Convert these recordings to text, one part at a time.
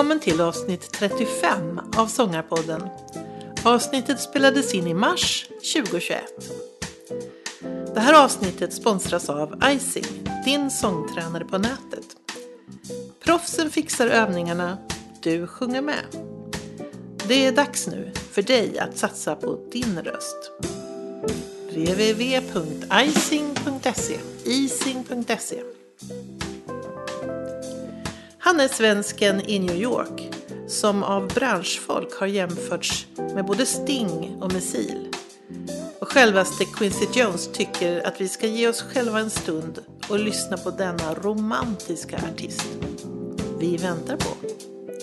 Välkommen till avsnitt 35 av Sångarpodden. Avsnittet spelades in i mars 2021. Det här avsnittet sponsras av Icing, din sångtränare på nätet. Proffsen fixar övningarna, du sjunger med. Det är dags nu för dig att satsa på din röst. www.icing.se han är svensken i New York som av branschfolk har jämförts med både Sting och Missil. Och självaste Quincy Jones tycker att vi ska ge oss själva en stund och lyssna på denna romantiska artist. Vi väntar på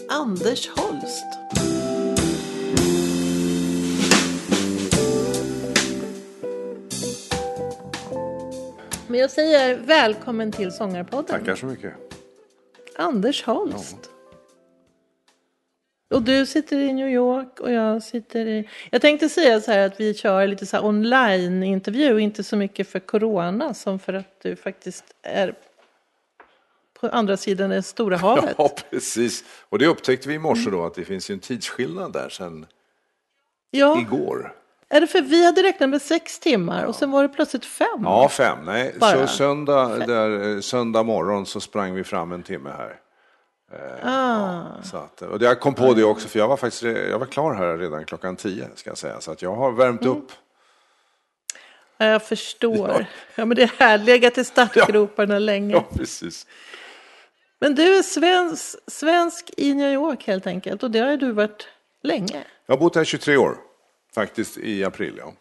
Anders Holst. Men jag säger välkommen till Sångarpodden. Tackar så mycket. Anders Holst. Och du sitter i New York och jag sitter i... Jag tänkte säga så här att vi kör lite så online-intervju, inte så mycket för corona som för att du faktiskt är på andra sidan det stora havet. Ja, precis. Och det upptäckte vi i morse då, att det finns ju en tidsskillnad där sedan Ja, igår. Är det för vi hade räknat med sex timmar och sen var det plötsligt fem? Ja, fem. Nej, Bara. så söndag, där, eh, söndag morgon så sprang vi fram en timme här. Ah. Så att, och jag kom på det också, för jag var faktiskt jag var klar här redan klockan tio, ska jag säga. Så att jag har värmt Mm. upp. Ja, jag förstår. Ja. men det är här, legat i startgroparna länge. Ja, precis. Men du är svensk, svensk i New York helt enkelt och det har du varit länge. Jag har bott här 23 år, faktiskt i april. Ja.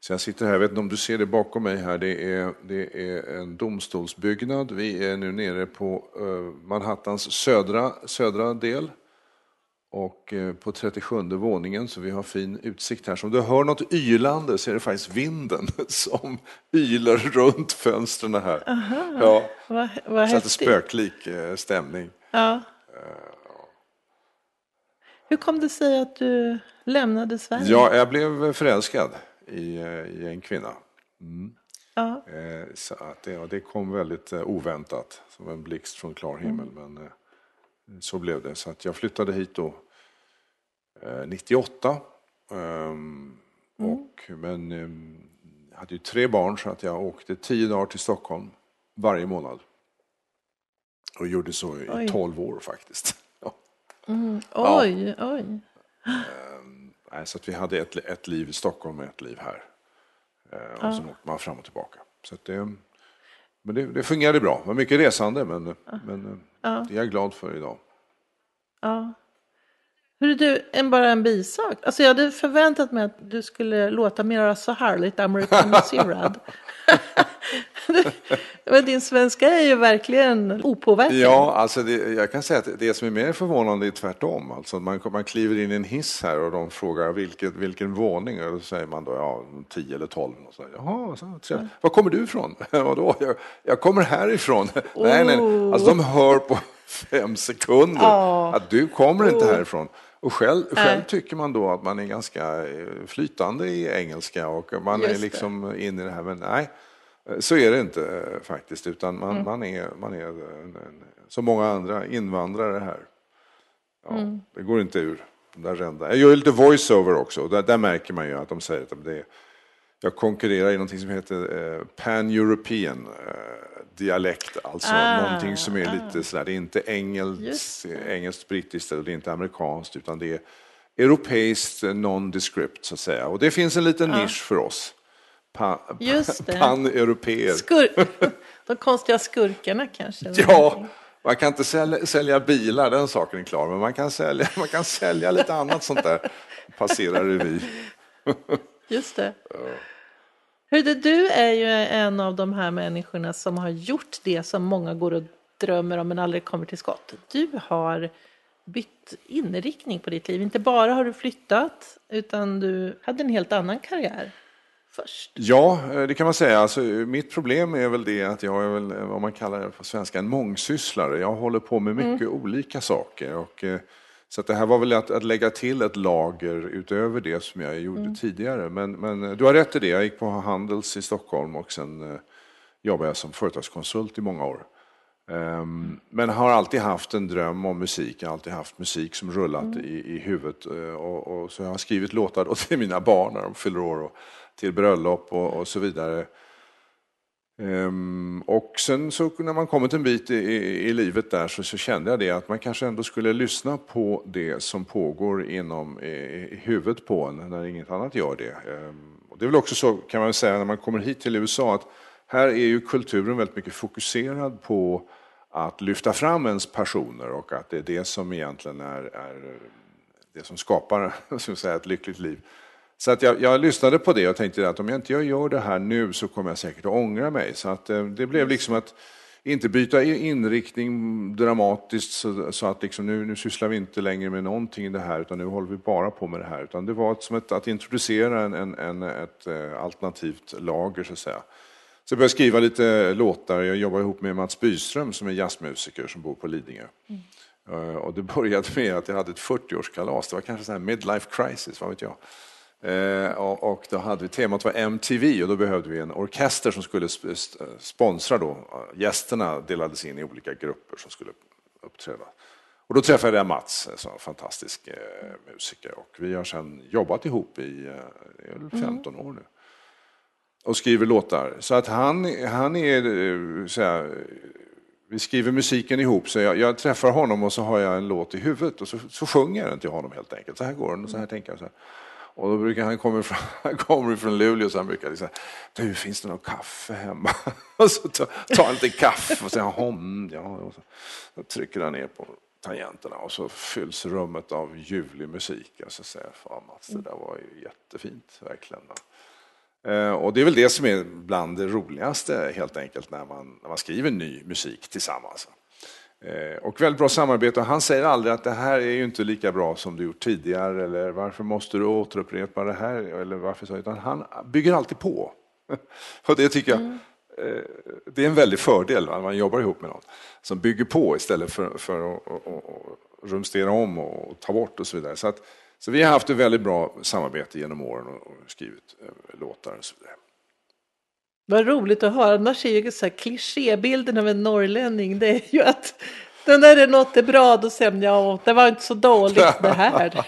Så jag sitter här, jag vet inte om du ser det bakom mig här, det är, det är en domstolsbyggnad. Vi är nu nere på eh, Manhattans södra, södra del och eh, på 37 våningen så vi har fin utsikt här. Så om du hör något ylande så är det faktiskt vinden som ylar runt fönstren här. Ja, Vad, vad så att det är spöklik eh, stämning. Ja. Hur kom det sig att du lämnade Sverige? Ja, jag blev förälskad i, eh, i en kvinna. Ja. Eh, Så att det, det kom väldigt eh, oväntat, som en blixt från klar himmel. Men eh, så blev det. Så att jag flyttade hit då eh, 98. ehm, Och, men ehm, jag hade ju tre barn så att jag åkte tio dagar till Stockholm varje månad. Och gjorde så i Oj. 12 år faktiskt. Ja. Oj, oj. Nej, Så att vi hade ett, ett liv i Stockholm och ett liv här. Eh, och sen åkte man fram och tillbaka. Så det, men det, det fungerade bra. Det var mycket resande men, men eh, det är jag glad för idag. Ja. Hur är du, en, bara en bisak. Alltså jag hade förväntat mig att du skulle låta mer så härligt American Sirad. Men din svenska är ju verkligen opåverkad. Ja, alltså det, jag kan säga att det som är mer förvånande är tvärtom. Alltså man, man kliver in i en hiss här och de frågar vilket, vilken våning och då säger man då ja, 10 eller 12. Och så, Jaha, så, trevligt. var kommer du ifrån? Vadå? Jag, jag kommer härifrån. Nej, nej, alltså de hör på fem sekunder att du kommer inte härifrån. Och själv, själv tycker man då att man är ganska eh, flytande i engelska och man Just är det. liksom inne i det här. Men nej, så är det inte eh, faktiskt, utan man, man är, man är en, en, som många andra invandrare här. Ja, Det går inte ur där rända. Jag gör lite voiceover också, där, där märker man ju att de säger att det är, jag konkurrerar i någonting som heter eh, pan-european eh, dialekt, alltså Ah, någonting som är lite sådär, det är inte engelskt, engelskt, brittiskt eller inte amerikanskt, utan det är europeiskt, non-descript så att säga. Och det finns en liten nisch för oss. Pa, det. Pan-europeer. De konstiga skurkarna kanske. Ja, man kan inte sälja, sälja bilar, den saken är klar. Men man kan sälja, man kan sälja lite annat sånt där. Passera revy. Just det. Hörde, du är ju en av de här människorna som har gjort det som många går och drömmer om men aldrig kommer till skott. Du har bytt inriktning på ditt liv. Inte bara har du flyttat utan du hade en helt annan karriär först. Ja, eh, det kan man säga. Alltså, mitt problem är väl det att jag är väl, eh, vad man kallar det på svenska, en mångsysslare. Jag håller på med mycket olika saker. Och, eh, så det här var väl att, att lägga till ett lager utöver det som jag gjorde tidigare. Men, men eh, du har rätt i det, jag gick på Handels i Stockholm och sen eh, jobbade jag som företagskonsult i många år. Um, men har alltid haft en dröm om musik, jag har alltid haft musik som rullat mm. i, i huvudet. Uh, och, och, så jag har skrivit låtar till mina barn när de fyller år och till bröllop och, och så vidare. Um, och sen så när man kommit en bit i, i, i livet där så, så, kände jag det att man kanske ändå skulle lyssna på det som pågår inom i, i huvudet på en när inget annat gör det. Um, och det är väl också så kan man säga när man kommer hit till USA att här är ju kulturen väldigt mycket fokuserad på att lyfta fram ens passioner och att det är det som egentligen är, är det som skapar säga, ett lyckligt liv. Så att jag, jag, lyssnade på det och tänkte att om jag inte gör det här nu så kommer jag säkert att ångra mig. Så att eh, det blev liksom att inte byta inriktning dramatiskt så, så att liksom nu, nu sysslar vi inte längre med någonting i det här utan nu håller vi bara på med det här. Utan det var som ett, att introducera en, en, en, ett eh, alternativt lager så att säga. Så jag började skriva lite låtar. Jag jobbar ihop med Mats Byström som är jazzmusiker som bor på Lidingö. Mm. Och det började med att jag hade ett 40-årskalas. Det var kanske så här midlife crisis, vad vet jag. Eh, och då hade vi, temat var MTV och då behövde vi en orkester som skulle sponsra då. Gästerna delades in i olika grupper som skulle uppträda. Och då träffade jag Mats, en fantastisk eh, musiker och vi har sedan jobbat ihop i 15 mm. år nu och skriver låtar. Så att han, han är, eh, så här, vi skriver musiken ihop, så jag, jag, träffar honom och så har jag en låt i huvudet och så, så sjunger jag den till honom helt enkelt. Så här går den och så här tänker jag. Så här. Och då brukar han komma ifrån han kommer från Luleå så han brukar säga du finns det något kaffe hemma? och så tar han lite kaffe och säger hom, ja. Och så, trycker han ner på tangenterna och så fylls rummet av ljuvlig musik. Och så säger jag, fan Mats, det där var ju jättefint verkligen. Eh, och det är väl det som är bland det roligaste helt enkelt när man, när man skriver ny musik tillsammans. Eh, och väldigt bra samarbete och han säger aldrig att det här är ju inte lika bra som du gjort tidigare eller varför måste du återupprepa det här eller varför så, utan han bygger alltid på. och det tycker jag, mm. Det är en väldig fördel när man jobbar ihop med någon som bygger på istället för, för att, rumstera om och ta bort och så vidare. Så att, så vi har haft ett väldigt bra samarbete genom åren och skrivit eh, låtar och så vidare. Vad roligt att höra. Annars är ju så här klichébilden av en norrlänning det är ju att när det något är bra då säger man ja, det var inte så dåligt det här.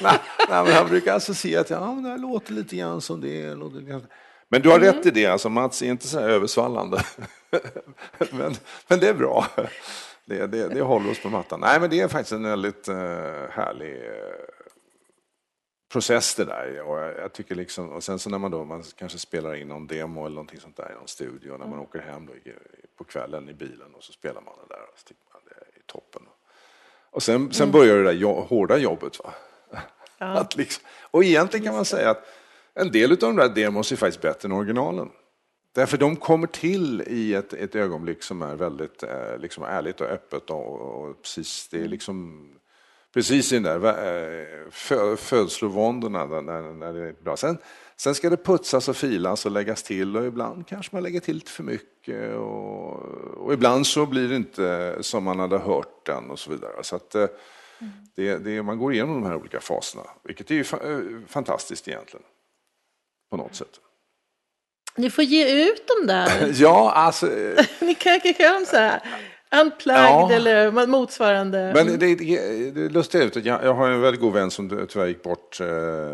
nej, nej, men han brukar alltså säga att ja, men det här låter lite grann som det. Låter Men du har mm. rätt i det, alltså Mats är inte så här översvallande. men, men det är bra. Det, det, det håller oss på mattan. Nej, men det är faktiskt en väldigt uh, härlig uh, process det där. Och jag, tycker liksom, och sen så när man då man kanske spelar in någon demo eller någonting sånt där i någon studio, när man mm. åker hem då, på kvällen i bilen och så spelar man det där och så tycker man det är toppen. Och sen, sen mm. börjar det där jo, hårda jobbet. Va? Ja. Att liksom, och egentligen kan man säga att en del av de där demos är faktiskt bättre än originalen. Därför de kommer till i ett, ett ögonblick som är väldigt eh, liksom ärligt och öppet. Och, och, precis, det är liksom precis i den där eh, fö, födslovåndorna när, när det är bra. Sen, sen ska det putsas och filas och läggas till och ibland kanske man lägger till lite för mycket. Och, och ibland så blir det inte som man hade hört den och så vidare. Så att, eh, det, det, man går igenom de här olika faserna, vilket är ju eh, fantastiskt egentligen. På något sätt. Ni får ge ut dem där. ja, alltså. Ni kan göra så här. Unplugged ja. eller motsvarande. Men det, det, det är lustigt, jag, jag har en väldigt god vän som tyvärr gick bort, eh,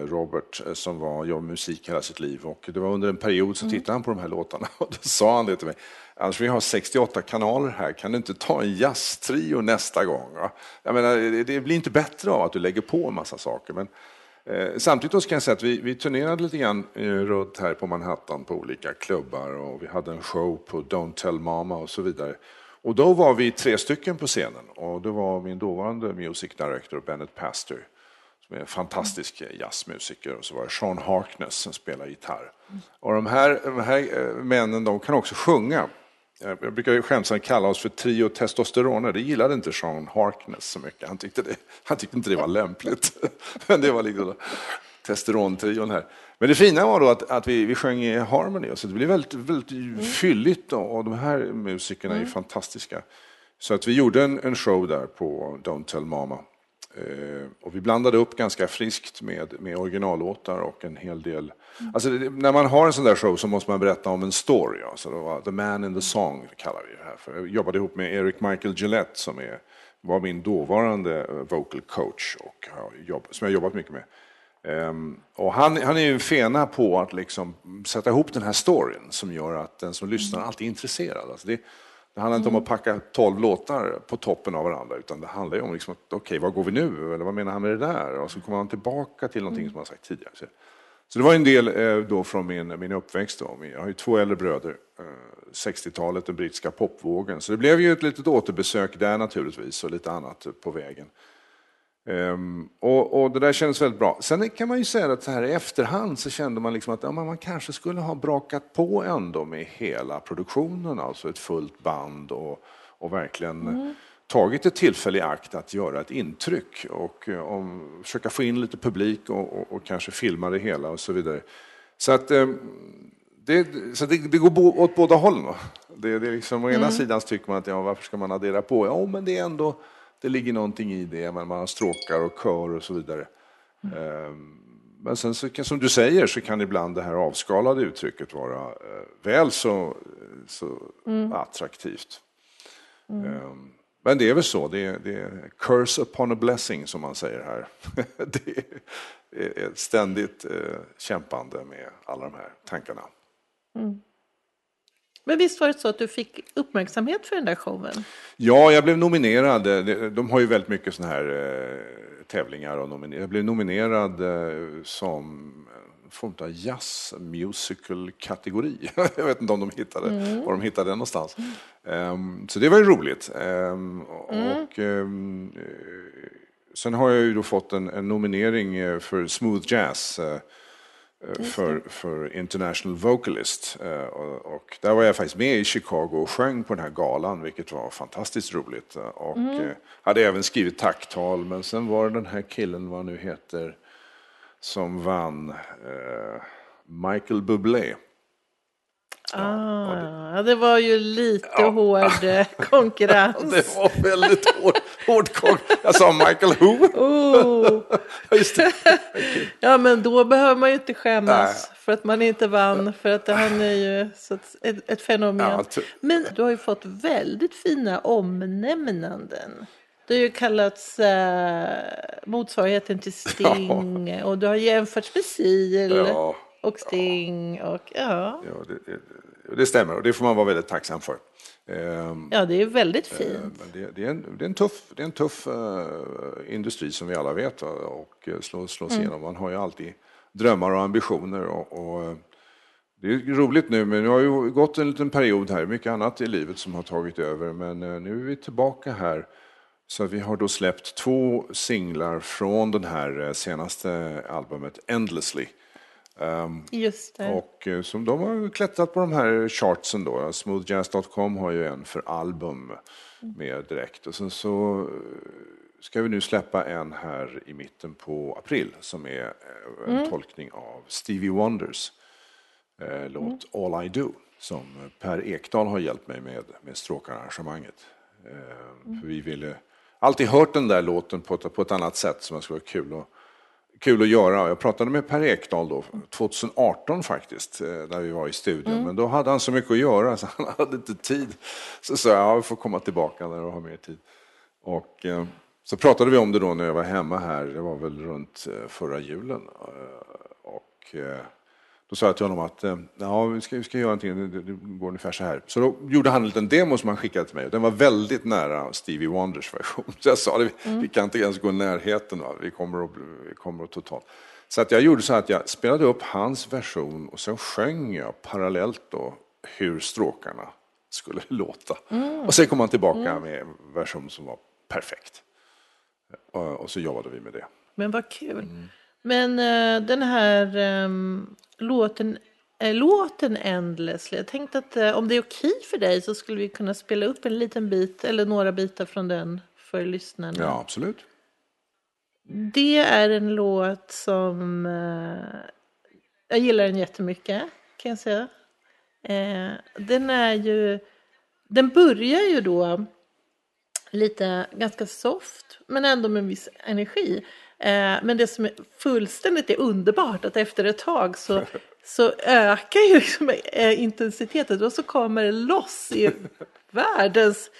Robert, eh, som var, jobbade med musik hela sitt liv. Och det var under en period så mm. tittade han på de här låtarna och då sa han det till mig. Annars vi har 68 kanaler här, kan du inte ta en jazztrio nästa gång? Jag menar, det blir inte bättre av att du lägger på en massa saker. Men Eh, samtidigt kan jag säga att vi, vi turnerade lite grann eh, runt här på Manhattan på olika klubbar och vi hade en show på Don't Tell Mama och så vidare. Och då var vi tre stycken på scenen och det var min dåvarande music director Bennett Pastor som är en fantastisk jazzmusiker och så var det Sean Harkness som spelar gitarr. Och de här, de här eh, männen de kan också sjunga. Eh, jag brukar skämtsamt kalla oss för trio testosteroner. Det gillade inte Sean Harkness så mycket. Han tyckte, det, han tyckte inte det var lämpligt. Men det var liksom testosterontrion här. Men det fina var då att, att vi, vi sjöng i harmony, så det blev väldigt, väldigt mm. fylligt. Då, och de här musikerna mm. är fantastiska. Så att vi gjorde en, en show där på Don't Tell Mama. Eh, och vi blandade upp ganska friskt med, med originallåtar och en hel del... Alltså, det, när man har en sån där show så måste man berätta om en story. Alltså, det var The Man in the Song kallar vi det här för. Jag jobbade ihop med Eric Michael Gillette som är, var min dåvarande eh, vocal coach och jobb, som jag jobbat mycket med. Um, och han, han är ju en fena på att liksom sätta ihop den här storyn som gör att den som lyssnar alltid är intresserad. Alltså det, det handlar inte om att packa tolv låtar på toppen av varandra utan det handlar ju om liksom okej, okay, var går vi nu? Eller vad menar han med det där? Och så kommer han tillbaka till någonting som han sagt tidigare. Så, det var en del eh, då från min, min uppväxt. Då. Jag har ju två äldre bröder. Eh, 60-talet, den brittiska popvågen. Så det blev ju ett litet återbesök där naturligtvis och lite annat på vägen. Um, och, och, det där kändes väldigt bra. Sen kan man ju säga att så här i efterhand så kände man liksom att ja, man kanske skulle ha brakat på ändå med hela produktionen, alltså ett fullt band och, och verkligen mm. tagit ett tillfälle i akt att göra ett intryck och eh, om, försöka få in lite publik och, och, och, kanske filma det hela och så vidare. Så att um, det, så det, det går åt båda hållen. Det, det är liksom, å ena mm. sidan tycker man att ja, varför ska man addera på? Ja, men det är ändå det ligger någonting i det, man har stråkar och kör och så vidare. Mm. Men sen så, som du säger så kan ibland det här avskalade uttrycket vara eh, väl så, så mm. attraktivt. Mm. Ehm, men det är väl så, det är, det är curse upon a blessing som man säger här. det är ett ständigt eh, kämpande med alla de här tankarna. Men visst var det så att du fick uppmärksamhet för den där showen? Ja, jag blev nominerad. De har ju väldigt mycket sådana här eh, tävlingar. Och nominer jag blev nominerad eh, som form av jazz musical kategori. jag vet inte om de hittade, mm. var de hittade den någonstans. Mm. Um, så det var ju roligt. Um, mm. och, um, sen har jag ju då fått en, en nominering för Smooth Jazz. Uh, för, för International Vocalist. Eh, och där var jag faktiskt med i Chicago och sjöng på den här galan, vilket var fantastiskt roligt. Och mm. hade även skrivit tacktal, men sen var det den här killen, vad nu heter, som vann, eh, Michael Bublé. Ah, ja, det var ju lite ja. hård eh, konkurrens. det var väldigt hård, hård konkurrens. Jag sa Michael Who. Oh. Just det. Okay. Ja, men då behöver man ju inte skämmas Nej. för att man inte vann. För att han är ju ett, ett fenomen. Ja, men du har ju fått väldigt fina omnämnanden. Du har ju kallats äh, motsvarigheten till Sting ja. och du har jämförts med Sil. Ja och Sting och ja. ja det, det, det, stämmer och det får man vara väldigt tacksam för. Ehm, ja, det är väldigt ehm, fint. Det, det, är, en, det är en tuff, det är en tuff uh, industri som vi alla vet och uh, slås, slås mm. igenom. Man har ju alltid drömmar och ambitioner. Och, och det är roligt nu, men nu har ju gått en liten period här, mycket annat i livet som har tagit över, men nu är vi tillbaka här. Så vi har då släppt två singlar från den här senaste albumet, Endlessly. Um, Just det. Och eh, som de har klättrat på de här chartsen då. Smoothjazz.com har ju en för album med direkt. Och sen så eh, ska vi nu släppa en här i mitten på april som är eh, en mm. tolkning av Stevie Wonders eh, låt mm. All I Do som Per Ekdahl har hjälpt mig med, med stråkarrangemanget. Eh, mm. För vi ville alltid hört den där låten på ett, på ett annat sätt som skulle vara kul att kul att göra. Jag pratade med Per Ekdahl då, 2018 faktiskt, eh, när vi var i studion. Mm. Men då hade han så mycket att göra så han hade inte tid. Så sa jag, ja, vi får komma tillbaka när du har mer tid. Och eh, så pratade vi om det då när jag var hemma här, det var väl runt eh, förra julen. Eh, och eh, då sa jag till honom att eh, ja, vi, ska, vi ska göra någonting, det, det går ungefär så här. Så då gjorde han en liten demo som han skickade till mig. Den var väldigt nära Stevie Wonders version. Så jag sa, det, mm. vi kan inte ens gå i närheten, va? Vi, kommer att, vi kommer att totalt. Så att jag gjorde så att jag spelade upp hans version och sen sjöng jag parallellt då hur stråkarna skulle låta. Mm. Och sen kom han tillbaka mm. med en version som var perfekt. Och, och, så jobbade vi med det. Men vad kul. Men uh, den här um, låten, äh, låten Endlessly. Jag tänkte att äh, om det är okej för dig så skulle vi kunna spela upp en liten bit eller några bitar från den för lyssnarna. Ja, absolut. Det är en låt som äh, jag gillar den jättemycket kan jag säga. den är ju, den börjar ju då lite ganska soft men ändå med en viss energi. Eh, men det som är fullständigt är underbart att efter ett tag så, så ökar ju liksom, eh, intensiteten och så kommer det loss i världens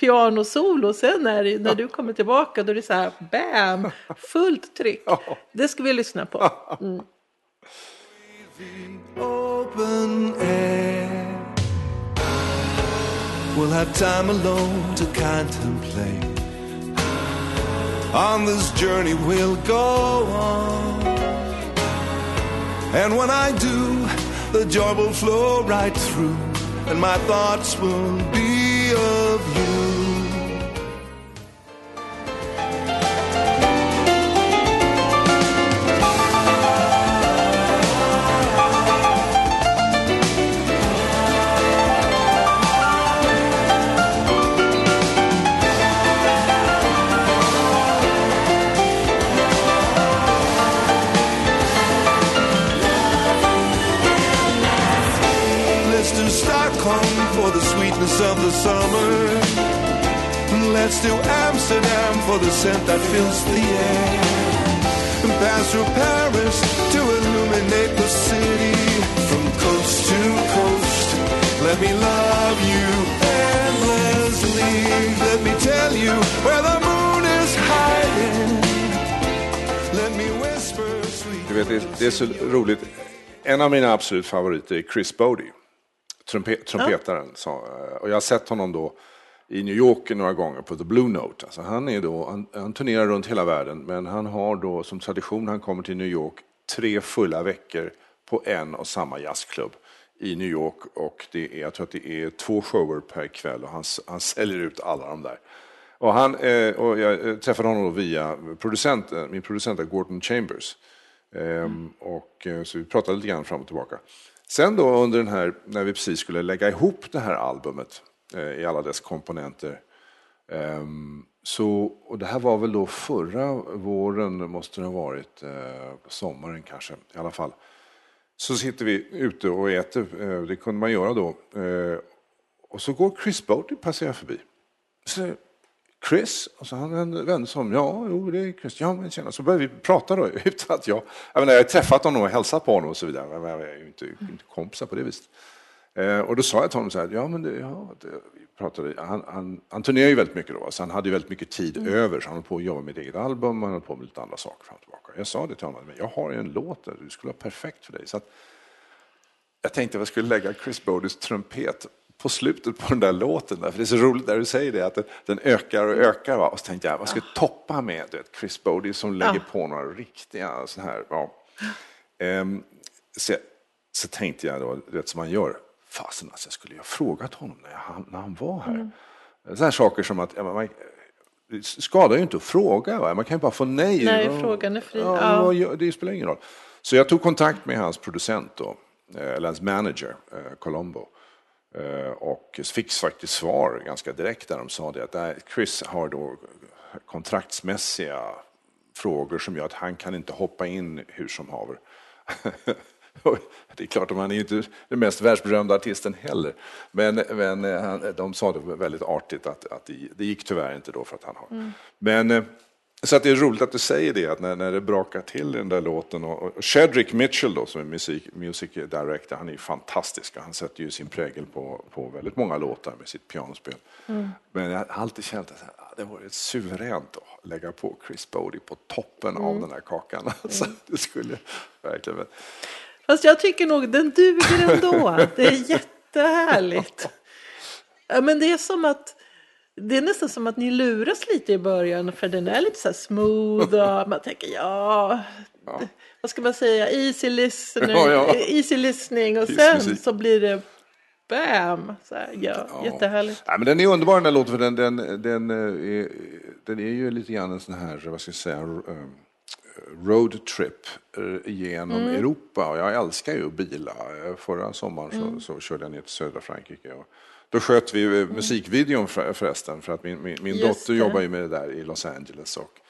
pianosolo. Sen när, när du kommer tillbaka då är det så här bam, fullt tryck. Det ska vi lyssna på. Mm. Open air. We'll have time alone to contemplate. On this journey we'll go on. And when I do, the joy will flow right through, and my thoughts will be of the summer. Let's do Amsterdam for the scent that fills the air. And pass through Paris to illuminate the city from coast to coast. Let me love you endlessly. Let me tell you where the moon is hiding. Let me whisper. Du vet, det, är så roligt. En av mina absolut favoriter är Chris Bodie trumpet, trumpetaren. Så, eh, och jag har sett honom då i New York några gånger på The Blue Note. Alltså han, är då, han, han turnerar runt hela världen men han har då som tradition, han kommer till New York tre fulla veckor på en och samma jazzklubb i New York och det är, jag tror att det är två shower per kväll och han, han säljer ut alla de där. Och, han, eh, och jag eh, träffade honom då via producenten, min producent är Gordon Chambers. Mm. och, så vi pratade lite grann fram och tillbaka. Sen då under den här, när vi precis skulle lägga ihop det här albumet eh, i alla dess komponenter. Eh, så, och det här var väl då förra våren, måste det ha varit, eh, sommaren kanske i alla fall. Så sitter vi ute och äter, eh, det kunde man göra då. Eh, och så går Chris Boaty passerar förbi. Så, Chris, och så han en vän som, ja, jo, det är Chris, ja, men tjena. Så började vi prata då, utan att jag, jag, menar, jag har träffat honom och hälsat på honom och så vidare, men jag är ju inte, inte kompisar på det viset. Eh, och då sa jag till honom så här, ja men det, ja, det, vi pratade, han, han, han turnerar ju väldigt mycket då, så han hade ju väldigt mycket tid mm. över, så han höll på att jobba med ett eget album, han höll på med lite andra saker fram och tillbaka. Jag sa det till honom, men jag har ju en låt där, du skulle vara perfekt för dig. Så att, jag tänkte att jag skulle lägga Chris Bodys trumpet på slutet på den där låten, där, för det är så roligt när du säger det, att den ökar och ökar. Va? Och så tänkte jag, vad ska jag toppa med? Du vet, Chris Bodie som lägger ja. på några riktiga så här. Ja. Ehm, så, så tänkte jag då, vet, som man gör, fasen alltså, jag skulle ju ha frågat honom när, jag, när han var här. Mm. Sådana saker som att, ja, man, det skadar ju inte att fråga, va? man kan ju bara få nej. Nej, och, frågan är fri. Ja, ja. Det spelar ingen roll. Så jag tog kontakt med hans producent då, eh, eller hans manager, eh, Colombo. Eh, och fick faktiskt svar ganska direkt där de sa det att Chris har då kontraktsmässiga frågor som gör att han kan inte hoppa in hur som haver. det är klart, man är ju inte den mest världsberömda artisten heller. Men, men eh, de sa det väldigt artigt att, att det, det gick tyvärr inte då för att han har. Mm. Men eh, så att det är roligt att du säger det, att när, när det brakar till i den där låten. Och, och Shedrick Mitchell då, som är musik, music director, han är ju fantastisk. Han sätter ju sin prägel på, på väldigt många låtar med sitt pianospel. Mm. Men jag har alltid känt att ah, det vore suveränt att lägga på Chris Bodie på toppen mm. av den här kakan. Mm. Alltså, det skulle verkligen... Fast jag tycker nog den duger ändå. Det är jättehärligt. Men det är som att det är nästan som att ni luras lite i början för den är lite så här smooth och man tänker ja, ja. vad ska man säga, easy listening, ja, ja. easy listening och sen så blir det bam, så här, ja, ja. jättehärligt. Ja, men den är underbar den där låten för den, den, den, eh, är, den är ju lite grann en sån här, vad ska jag säga, eh, roadtrip eh, genom mm. Europa och jag älskar ju att bila. Förra sommaren mm. så, så körde jag ner till södra Frankrike. Och, då sköt vi musikvideon förresten, för att min, min, min dotter jobbar ju med det där i Los Angeles. Och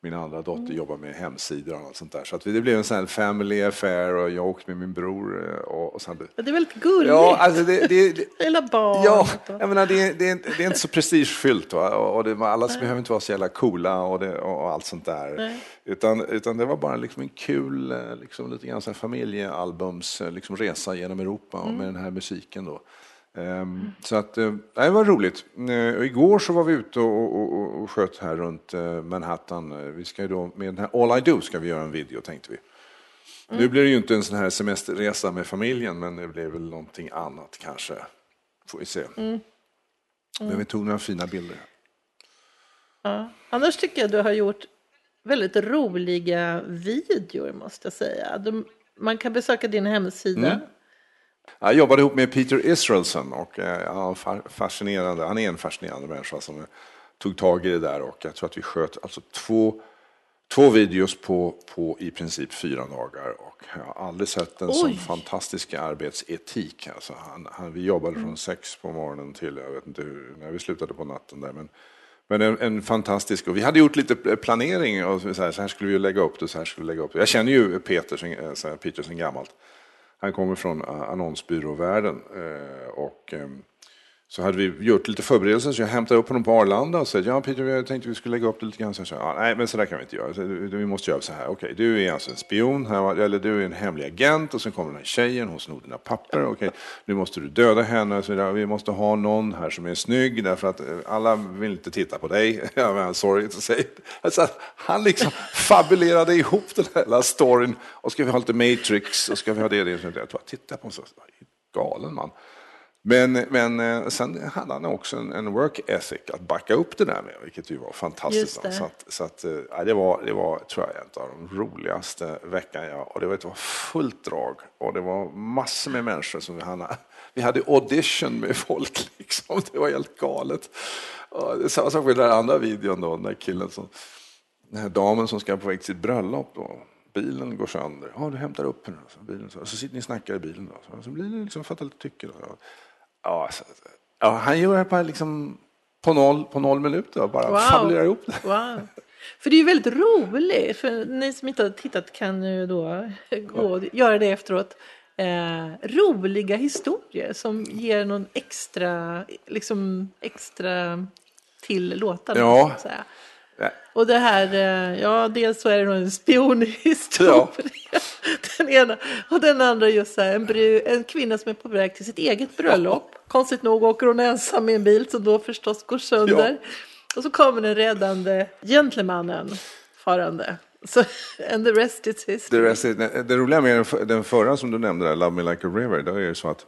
min andra dotter mm. jobbar med hemsidor och allt sånt där. Så att det blev en sån här family affair och jag åkte med min bror. Eh, och, och sen, det är väldigt gulligt. Ja, alltså det, det, det, Lilla barn. Ja, jag menar, det, det, det är inte så prestigefyllt. Va? Och det, alla Nej. behöver inte vara så jävla coola och, det, och allt sånt där. Utan, utan det var bara liksom en kul, eh, liksom, lite grann familjealbums eh, liksom, resa genom Europa mm. med den här musiken. Då. Mm. Så att, eh, det var roligt. Och igår så var vi ute och, och, och sköt här runt Manhattan. Vi ska ju då, med den här All I Do ska vi göra en video tänkte vi. Mm. Nu blir det ju inte en sån här semesterresa med familjen men det blir väl någonting annat kanske. Får vi se. Mm. Men vi tog några fina bilder. Ja. Annars tycker jag du har gjort väldigt roliga videor måste jag säga. Man kan besöka din hemsida. Jag jobbade ihop med Peter Israelsson och eh, ja, fascinerande, han är en fascinerande människa som tog tag i det där och jag tror att vi sköt alltså två, två videos på, på i princip fyra dagar och jag har aldrig sett en Oj. sån fantastisk arbetsetik. Alltså han, han, vi jobbade mm. från sex på morgonen till, jag vet inte hur, när vi slutade på natten där men men en, en, fantastisk, och vi hade gjort lite planering och så här, så här skulle vi lägga upp det, så här skulle vi lägga upp det. Jag känner ju Peter, här, Peter sen gammalt. Han kommer från eh, annonsbyråvärlden eh, och ehm, så hade vi gjort lite förberedelser så jag hämtade upp honom på Arlanda och sa ja Peter, jag tänkte vi skulle lägga upp det lite grann. Så jag sa, nej men så där kan vi inte göra, så, eh, vi måste göra så här. Okej, du är alltså en spion, eller du är en hemlig agent och sen kommer den här tjejen, hon snor dina papper. Okej, nu måste du döda henne, så där, vi måste ha någon här som är snygg därför att eh, alla vill inte titta på dig. Sorry to say. Alltså, han liksom fabulerade ihop den här hela storyn och ska vi ha lite Matrix och ska vi ha det, det. Jag tror, titta på honom, så galen man. Men, men eh, sen hade han också en, en, work ethic att backa upp det där med, vilket ju var fantastiskt. Det. Så, att, så att, eh, ja, det, var, det var, tror jag, en av de roligaste veckan jag, och det var, det var fullt drag och det var massor med människor som vi hade, vi hade audition med folk liksom, det var helt galet. Och samma sak med den andra videon då, den där killen som, den här damen som ska på väg till sitt bröllop då bilen går sönder. Ja, du hämtar upp henne. Så, bilen, så, så sitter ni och snackar i bilen. Då. Så, så blir det liksom, fattar lite tycke. Då. Ja, alltså, ja, han gör det på, liksom, på, noll, på noll minuter bara wow. fabulerar ihop det. Wow. För det är ju väldigt roligt. För ni som inte har tittat kan ju då gå och göra det efteråt. Eh, roliga historier som ger någon extra, liksom extra till låtarna. Ja. Så att säga. Och det här, eh, ja dels så är det en spionhistoria. Ja. Den ena. Och den andra just så här, en, bru, en kvinna som är på väg till sitt eget bröllop. Konstigt nog åker hon ensam i en bil som då förstås går sönder. Ja. Och så kommer den räddande gentlemannen farande. Så, and the rest is history. The rest is, det roliga med den förra som du nämnde, där, Love Me Like a River, då är det så att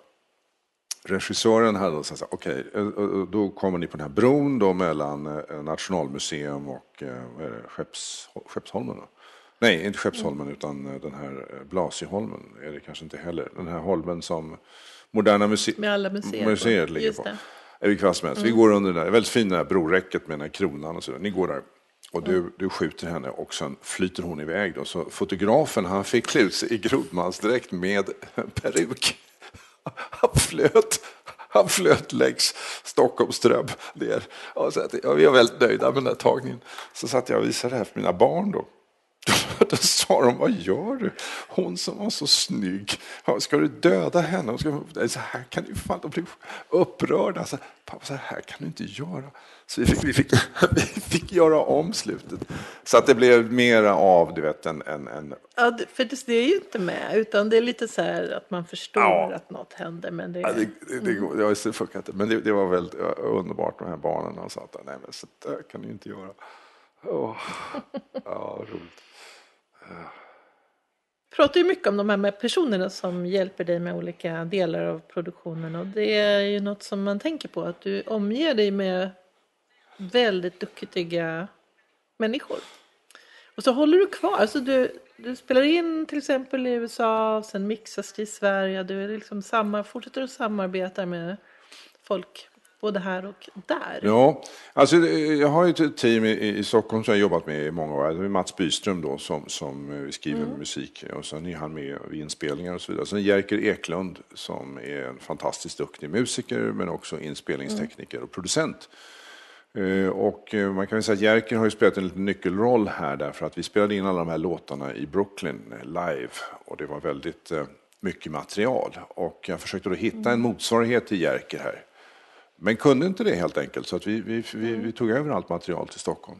regissören hade sagt okej, okay, då kommer ni på den här bron då mellan eh, Nationalmuseum och eh, Skepps, Skeppsholmen. Då? Nej, inte Skeppsholmen utan eh, den här Blasieholmen är det kanske inte heller. Den här holmen som Moderna muse med alla museer, museer ligger på. I vilket fall som helst. Mm. Vi går under det där, väldigt fina broräcket med den här kronan och så. Ni går där. Och du, mm. du skjuter henne och sen flyter hon iväg. Då. Så fotografen han fick klä ut sig i grodmansdräkt med peruk. Han flöt, han flöt längs Stockholmström ner. Och så att, ja, vi var väldigt nöjda med den här tagningen. Så satt jag och visade det här för mina barn då. Då sa de, vad gör du? Hon som var så snygg, ska du döda henne? Ska, så här kan du fan, de blev upprörda. Så, Pappa, så här kan du inte göra. Så vi fick, vi fick, vi fick göra om slutet. Så att det blev mera av, du vet, en... en, en... Ja, för det, det är ju inte med, utan det är lite så här att man förstår ja. att något händer. Men det, ja, det, det, det, det, det funkar inte. Men det, det var väldigt underbart, de här barnen. De sa att nej, men så där kan du inte göra. Oh. Ja, roligt du pratar ju mycket om de här med personerna som hjälper dig med olika delar av produktionen och det är ju något som man tänker på att du omger dig med väldigt duktiga människor. Och så håller du kvar, alltså du, du spelar in till exempel i USA, sen mixas det i Sverige, du är liksom samma, fortsätter att samarbeta med folk både här och där? Ja, alltså jag har ju ett team i, i Stockholm som jag har jobbat med i många år. Det är Mats Byström då som, som eh, skriver mm. musik och sen är han med vid inspelningar och så vidare. Sen Jerker Eklund som är en fantastiskt duktig musiker men också inspelningstekniker mm. och producent. Eh, och eh, man kan säga att Jerker har ju spelat en liten nyckelroll här därför att vi spelade in alla de här låtarna i Brooklyn eh, live och det var väldigt mycket material. Och jag försökte då hitta en motsvarighet till Jerker här. Men kunde inte det helt enkelt så att vi, vi, vi, vi tog över allt material till Stockholm.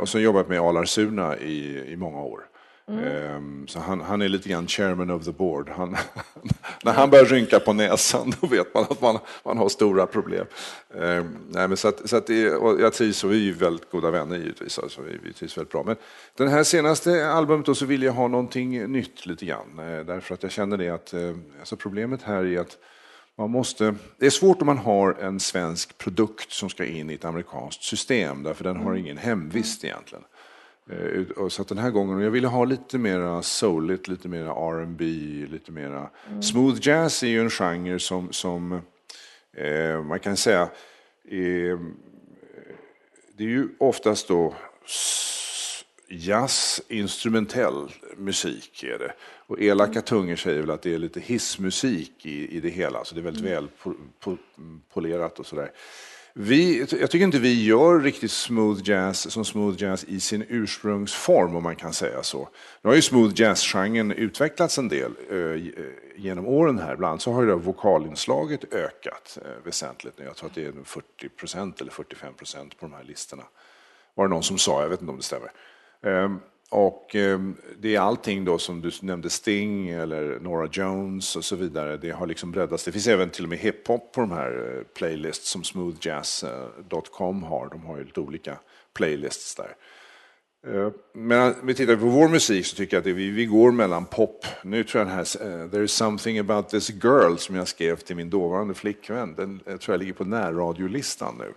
Och sen jobbat med Alar Suna i, i många år. Mm. Så han, han, är lite grann chairman of the board. Han, när han börjar rynka på näsan då vet man att man, man har stora problem. Um, nej, men så att, så att det, jag trivs och vi är väldigt goda vänner givetvis. Alltså, vi, vi trivs väldigt bra. Men den här senaste albumet då så vill jag ha någonting nytt lite grann. Eh, därför att jag känner det att eh, alltså problemet här är att man måste, det är svårt om man har en svensk produkt som ska in i ett amerikanskt system därför den har mm. ingen hemvist egentligen. Eh, så den här gången, jag ville ha lite mera souligt, lite mera R&B, lite mera... Mm. Smooth jazz är ju en genre som, som eh, man kan säga, eh, det är ju oftast då jazz, instrumentell musik är det. Och elaka mm. tungor säger väl att det är lite hissmusik i, i det hela, så det är väldigt mm. väl po, po, polerat och sådär. Vi, jag tycker inte vi gör riktigt smooth jazz som smooth jazz i sin ursprungsform om man kan säga så. Nu har ju smooth jazz-genren utvecklats en del eh, genom åren här. Bland annat så har ju vokalinslaget ökat eh, väsentligt. Jag tror att det är 40 procent eller 45 procent på de här listorna. Var det någon som sa, jag vet inte om det stämmer. Ehm, och ehm, det är allting då som du nämnde, Sting eller Nora Jones och så vidare. Det har liksom breddats. Det finns även till och med hiphop på de här eh, playlists som smoothjazz.com har. De har ju lite olika playlists där. Ehm, men om vi tittar på vår musik så tycker jag att vi, vi går mellan pop. Nu tror jag den här eh, There is something about this girl som jag skrev till min dåvarande flickvän. Den jag tror jag ligger på närradiolistan nu.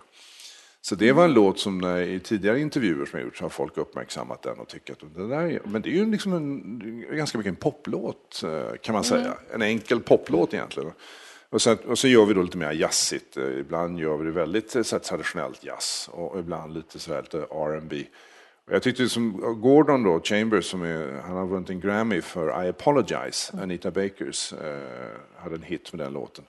Så det var en låt som i tidigare intervjuer som jag gjort så har folk uppmärksammat den och tyckt att det där, men det är ju liksom en, ganska mycket en poplåt eh, kan man säga. Mm. En enkel poplåt egentligen. Och så, och så gör vi då lite mer jazzigt. Eh, ibland gör vi det väldigt eh, så traditionellt jazz och ibland lite så här lite R&B. Jag tyckte som Gordon då, Chambers, som är, han har vunnit en Grammy för I Apologize, mm. Anita Bakers, eh, hade en hit med den låten.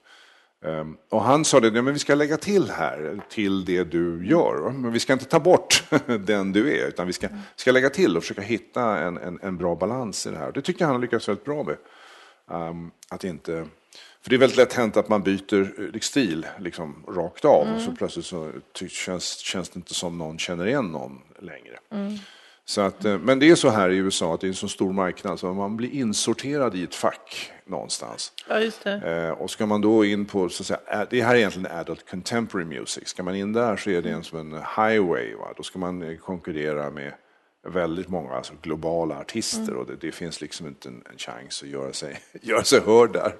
Ehm, och han sa det, men vi ska lägga till här, till det du gör. Men vi ska inte ta bort den du är, utan vi ska, ska lägga till och försöka hitta en, en, en bra balans i det här. Det tycker jag han har lyckats väldigt bra med. Um, att inte, för det är väldigt lätt hänt att man byter eh, stil liksom, rakt av, mm. och så plötsligt så känns, känns det inte som någon känner igen någon längre. Mm. Så att, eh, men det är så här i USA att det är en så stor marknad så man blir insorterad i ett fack någonstans. Ja. Eh, och ska man då in på, så att säga, det här är egentligen adult contemporary music. Ska man in där så är det en som en highway. Va? Då ska man eh, konkurrera med väldigt många alltså globala artister mm. och det, det, finns liksom inte en, en chans att göra sig, göra sig hörd där.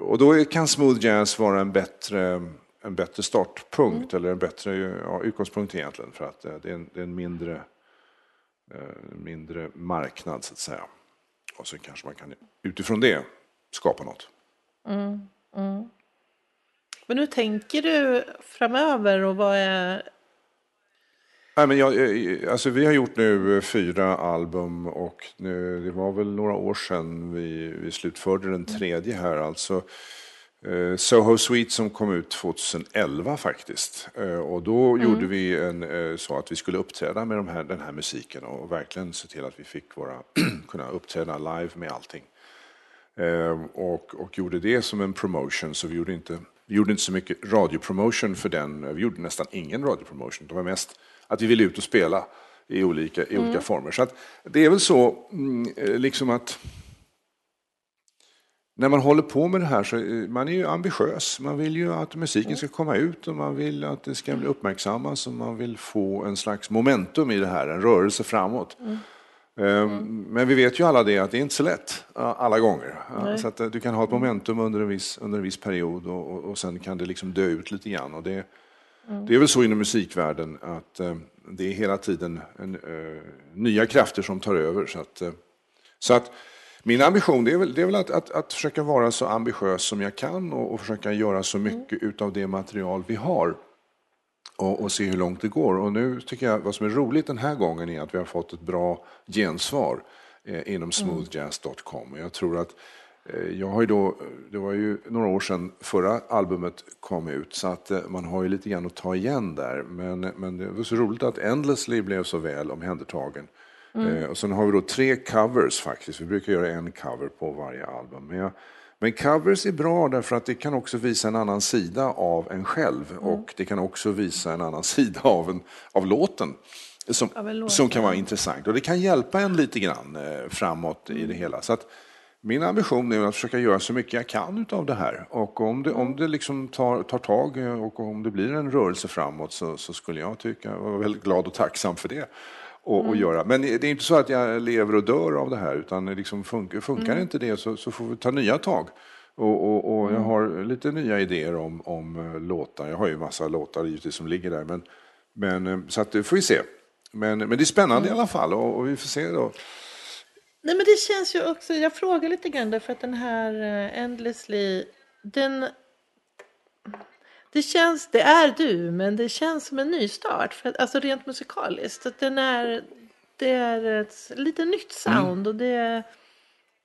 och då kan smooth jazz vara en bättre, en bättre startpunkt mm. eller en bättre ja, utgångspunkt egentligen för att det är en, det är en mindre mindre marknad så att säga. Och så kanske man kan utifrån det skapa något. Mm, mm. Men hur tänker du framöver och vad är Nej, men jag, alltså vi har gjort nu fyra album och nu, det var väl några år sedan vi, vi slutförde den tredje här. Alltså Eh, Soho Suite som kom ut 2011 faktiskt. Eh, och då mm. gjorde vi en, eh, så att vi skulle uppträda med de här, den här musiken och verkligen se till att vi fick våra, kunna uppträda live med allting. Och, och gjorde det som en promotion, så vi gjorde inte, vi gjorde inte så mycket radiopromotion för den. Vi gjorde nästan ingen radiopromotion. Det var mest att vi ville ut och spela i olika, i olika mm. former. Så att det är väl så, mm, liksom att när man håller på med det här så är man är ju ambitiös. Man vill ju att musiken ska komma ut och man vill att det ska bli uppmärksammas och man vill få en slags momentum i det här, en rörelse framåt. Mm. Mm. Men vi vet ju alla det att det är inte så lätt alla gånger. Nej. Så att eh, du kan ha ett momentum under en viss, under en viss period och, och, och sen kan det liksom dö ut lite grann. Och det, mm. det är väl så inom musikvärlden att uh, det är hela tiden en, nya krafter som tar över. Så att, så att min ambition det är väl, det är väl att, att, att, försöka vara så ambitiös som jag kan och, och försöka göra så mycket mm. utav det material vi har. Och, och, se hur långt det går. Och nu tycker jag vad som är roligt den här gången är att vi har fått ett bra gensvar eh, inom smoothjazz.com. Jag tror att Eh, jag har ju då, det var ju några år sedan förra albumet kom ut så att eh, man har ju lite grann att ta igen där. Men, men det var så roligt att Endlessly blev så väl omhändertagen. Mm. Eh, och sen har vi då tre covers faktiskt. Vi brukar göra en cover på varje album. Men, jag, men covers är bra därför att det kan också visa en annan sida av en själv. Mm. Och det kan också visa en annan sida av, en, av låten. Som, som kan vara intressant. Och det kan hjälpa en lite grann eh, framåt mm. i det hela. Så att, min ambition är att försöka göra så mycket jag kan av det här. Och om det, om det liksom tar, tar tag och om det blir en rörelse framåt så, så skulle jag tycka, vara väldigt glad och tacksam för det. Och, mm. och, göra. Men det är inte så att jag lever och dör av det här utan liksom funkar, funkar mm. inte det så, så får vi ta nya tag. Och, och, och, jag mm. har lite nya idéer om, om eh, låtar. Jag har ju massa låtar givetvis som ligger där. Men, men, eh, så att det får vi se. Men, men det är spännande mm. i alla fall och, och vi får se då. Nej men det känns ju också, jag frågar lite grann därför att den här Endlessly, den det känns, det är du, men det känns som en nystart. För att, alltså rent musikaliskt. Att den är, det är ett lite nytt sound mm. och det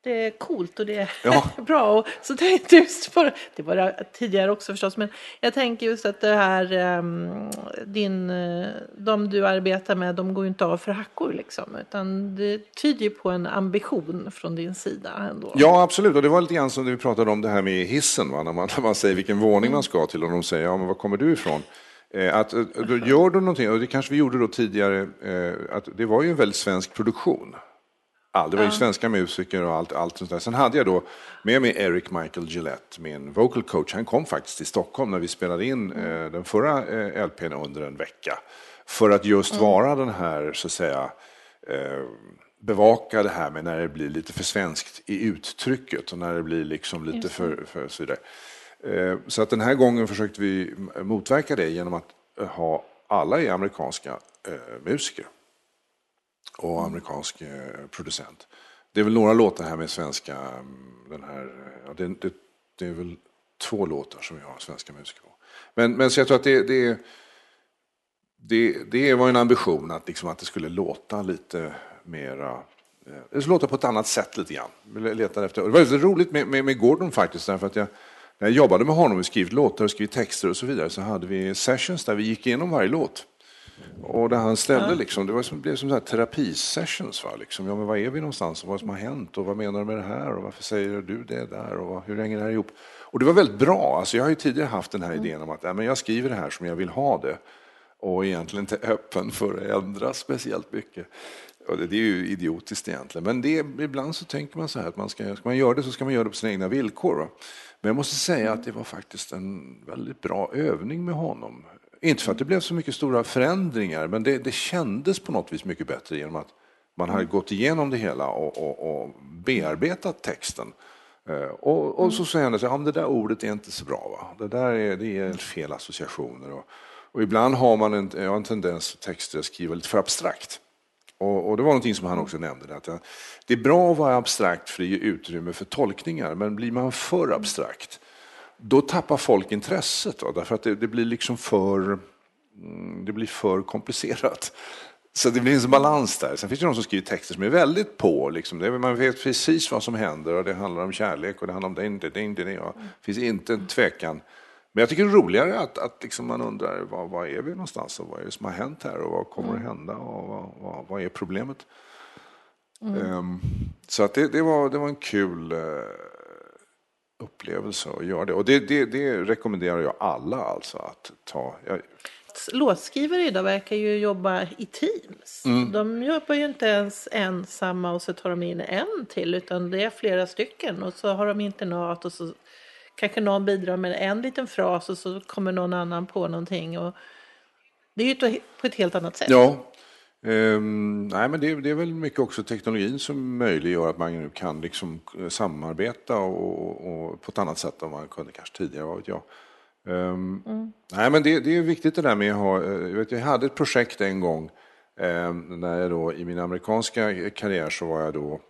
det är coolt och det är ja. bra. Och så tänkte just på det, var det tidigare också förstås, men jag tänker just att det här, um, din, eh, de du arbetar med, de går ju inte av för hackor liksom, utan det tyder ju på en ambition från din sida ändå. Ja, absolut, och det var lite grann som vi pratade om det här med hissen, va? När, man, när man säger vilken våning man ska till och de säger, ja men var kommer du ifrån? Eh, att, eh, då gör du någonting, och det kanske vi gjorde då tidigare, att det var ju en väldigt svensk produktion. All, det var ju svenska musiker och allt, allt sånt där. Sen hade jag då med mig Eric Michael Gillette, min vocal coach. Han kom faktiskt till Stockholm när vi spelade in mm. eh, den förra eh, LPn under en vecka. För att just mm. vara den här, så att säga, eh, bevaka det här med när det blir lite för svenskt i uttrycket och när det blir liksom lite för, för så vidare. Eh, så att den här gången försökte vi motverka det genom att ha alla är amerikanska eh, musiker och amerikansk eh, producent. Det är väl några låtar här med svenska, mm, den här, eh, ja, det, det, det, är väl två låtar som vi har svenska musiker på. Men, men så jag tror att det, det, det, det var en ambition att, liksom, att det skulle låta lite mera eh, det skulle låta på ett annat sätt lite grann. Letade efter. Det var väldigt roligt med, med, med Gordon faktiskt, därför att jag, när jag jobbade med honom och skrev låtar och skrev texter och så vidare så hade vi sessions där vi gick igenom varje låt. Och där han ställde ja. liksom, det var som, blev som så här terapisessions. Va? Liksom, ja, men var är vi någonstans och vad som har hänt och vad menar du med det här och varför säger du det där och vad, hur hänger det här ihop? Och det var väldigt bra. Alltså, jag har ju tidigare haft den här mm. idén om att ja, men jag skriver det här som jag vill ha det och egentligen inte öppen för att ändra speciellt mycket. Och det, det är ju idiotiskt egentligen, men det, ibland så tänker man så här att man ska, ska man göra det så ska man göra det på sina egna villkor. Va? Men jag måste säga att det var faktiskt en väldigt bra övning med honom. Inte för att det blev så mycket stora förändringar, men det, det kändes på något vis mycket bättre genom att man hade gått igenom det hela och, och, och bearbetat texten. Eh, och, och så säger han att ja, det där ordet är inte så bra, va? det där är, det är fel associationer. Och, och ibland har man en, jag har en tendens att texter skriva lite för abstrakt. Och, och, det var någonting som han också nämnde, att eh, det är bra att vara abstrakt för det ger utrymme för tolkningar, men blir man för abstrakt då tappar folk intresset. Då, därför att det, det, blir liksom för, mm, det blir för komplicerat. Så det blir en balans där. Sen finns det de som skriver texter som är väldigt på. Liksom. Det, man vet precis vad som händer och det handlar om kärlek och det handlar om det, inte, det, inte, det. Det finns inte en tvekan. Men jag tycker det är roligare att, att liksom man undrar var, var är vi någonstans och vad är det som har hänt här och vad kommer att hända och vad, vad, vad är problemet? Mm. Um, så att det, det, var, det var en kul uh, upplevelse att göra det. Och det, det, det rekommenderar jag alla alltså att ta. Jag... Låtskrivare idag verkar ju jobba i teams. Mm. De jobbar ju inte ens ensamma och så tar de in en till utan det är flera stycken och så har de internat och så kanske någon bidrar med en liten fras och så kommer någon annan på någonting. Och det är ju på ett helt annat sätt. Ja, Um, nej, men det, det, är väl mycket också teknologin som möjliggör att man nu kan liksom samarbeta och, och, på ett annat sätt än man kunde kanske tidigare, vad vet jag. Um, mm. Nej, men det, det, är viktigt det där med att ha, jag, vet, jag hade ett projekt en gång um, när jag då i min amerikanska karriär så var jag då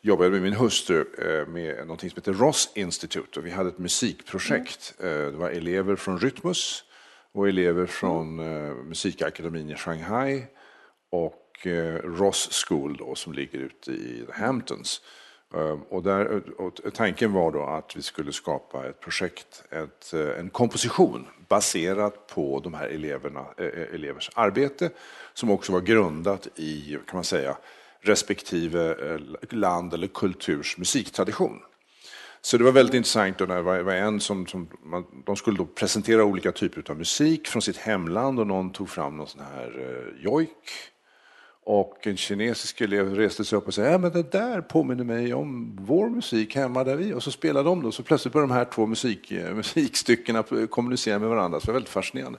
jobbade med min hustru uh, med något som heter Ross Institute och vi hade ett musikprojekt. Mm. Uh, det var elever från Rytmus och elever från uh, musikakademin i Shanghai och eh, Ross School då, som ligger ute i The Hamptons. Ehm, och, där, och tanken var då att vi skulle skapa ett projekt, ett, eh, en komposition baserat på de här eleverna, eh, elevers arbete som också var grundat i, kan man säga, respektive land eller kulturs musiktradition. Så det var väldigt intressant och det var en som, som man, de skulle då presentera olika typer av musik från sitt hemland och någon tog fram någon sån här eh, jojk. Och en kinesisk elev reste sig upp och sa, ja men det där påminner mig om vår musik hemma där vi, och så spelade de då, så plötsligt började de här två musik, eh, musikstyckena kommunicera med varandra, så det var väldigt fascinerande.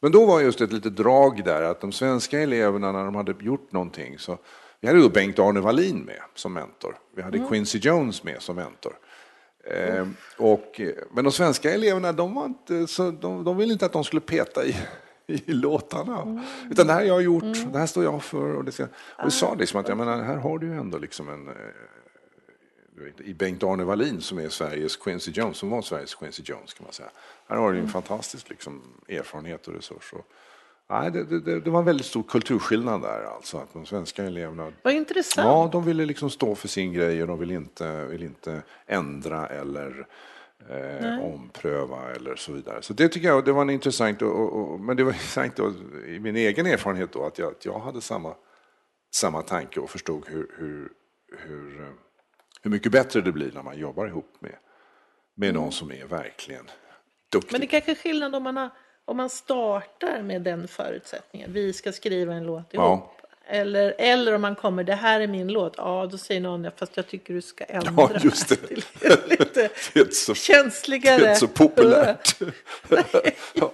Men då var just ett litet drag där att de svenska eleverna när de hade gjort någonting så vi hade då Bengt-Arne Wallin med som mentor. Vi hade mm. Quincy Jones med som mentor. Eh, och, men de svenska eleverna, de, var inte, så, de, de ville inte att de skulle peta i, i låtarna. Mm. Utan det här har jag gjort, mm. det här står jag för. Och det, ska, och det sa liksom att, jag menar, här har du ju ändå liksom en... Eh, vet, I Bengt-Arne Wallin som är Sveriges Quincy Jones, som var Sveriges Quincy Jones kan man säga. Här har du en mm. fantastisk liksom, erfarenhet och resurs. Och, Nej, det, det, det, var en väldigt stor kulturskillnad där, alltså att de svenska eleverna... Vad intressant. Ja, de ville liksom stå för sin grej och de ville inte, ville inte ändra eller eh, ompröva eller så vidare. Så det tycker jag det var en intressant, och, och, men det var intressant då, i min egen erfarenhet då att jag, att jag hade samma, samma tanke och förstod hur, hur, hur, eh, hur mycket bättre det blir när man jobbar ihop med, med någon som är verkligen duktig. Men det är kanske är skillnad om man har om man startar med den förutsättningen, vi ska skriva en låt ihop. Ja. Eller, eller om man kommer, det här är min låt, ja då säger någon, fast jag tycker du ska ändra ja, just det. till lite det är så, känsligare. Det är så populärt. ja.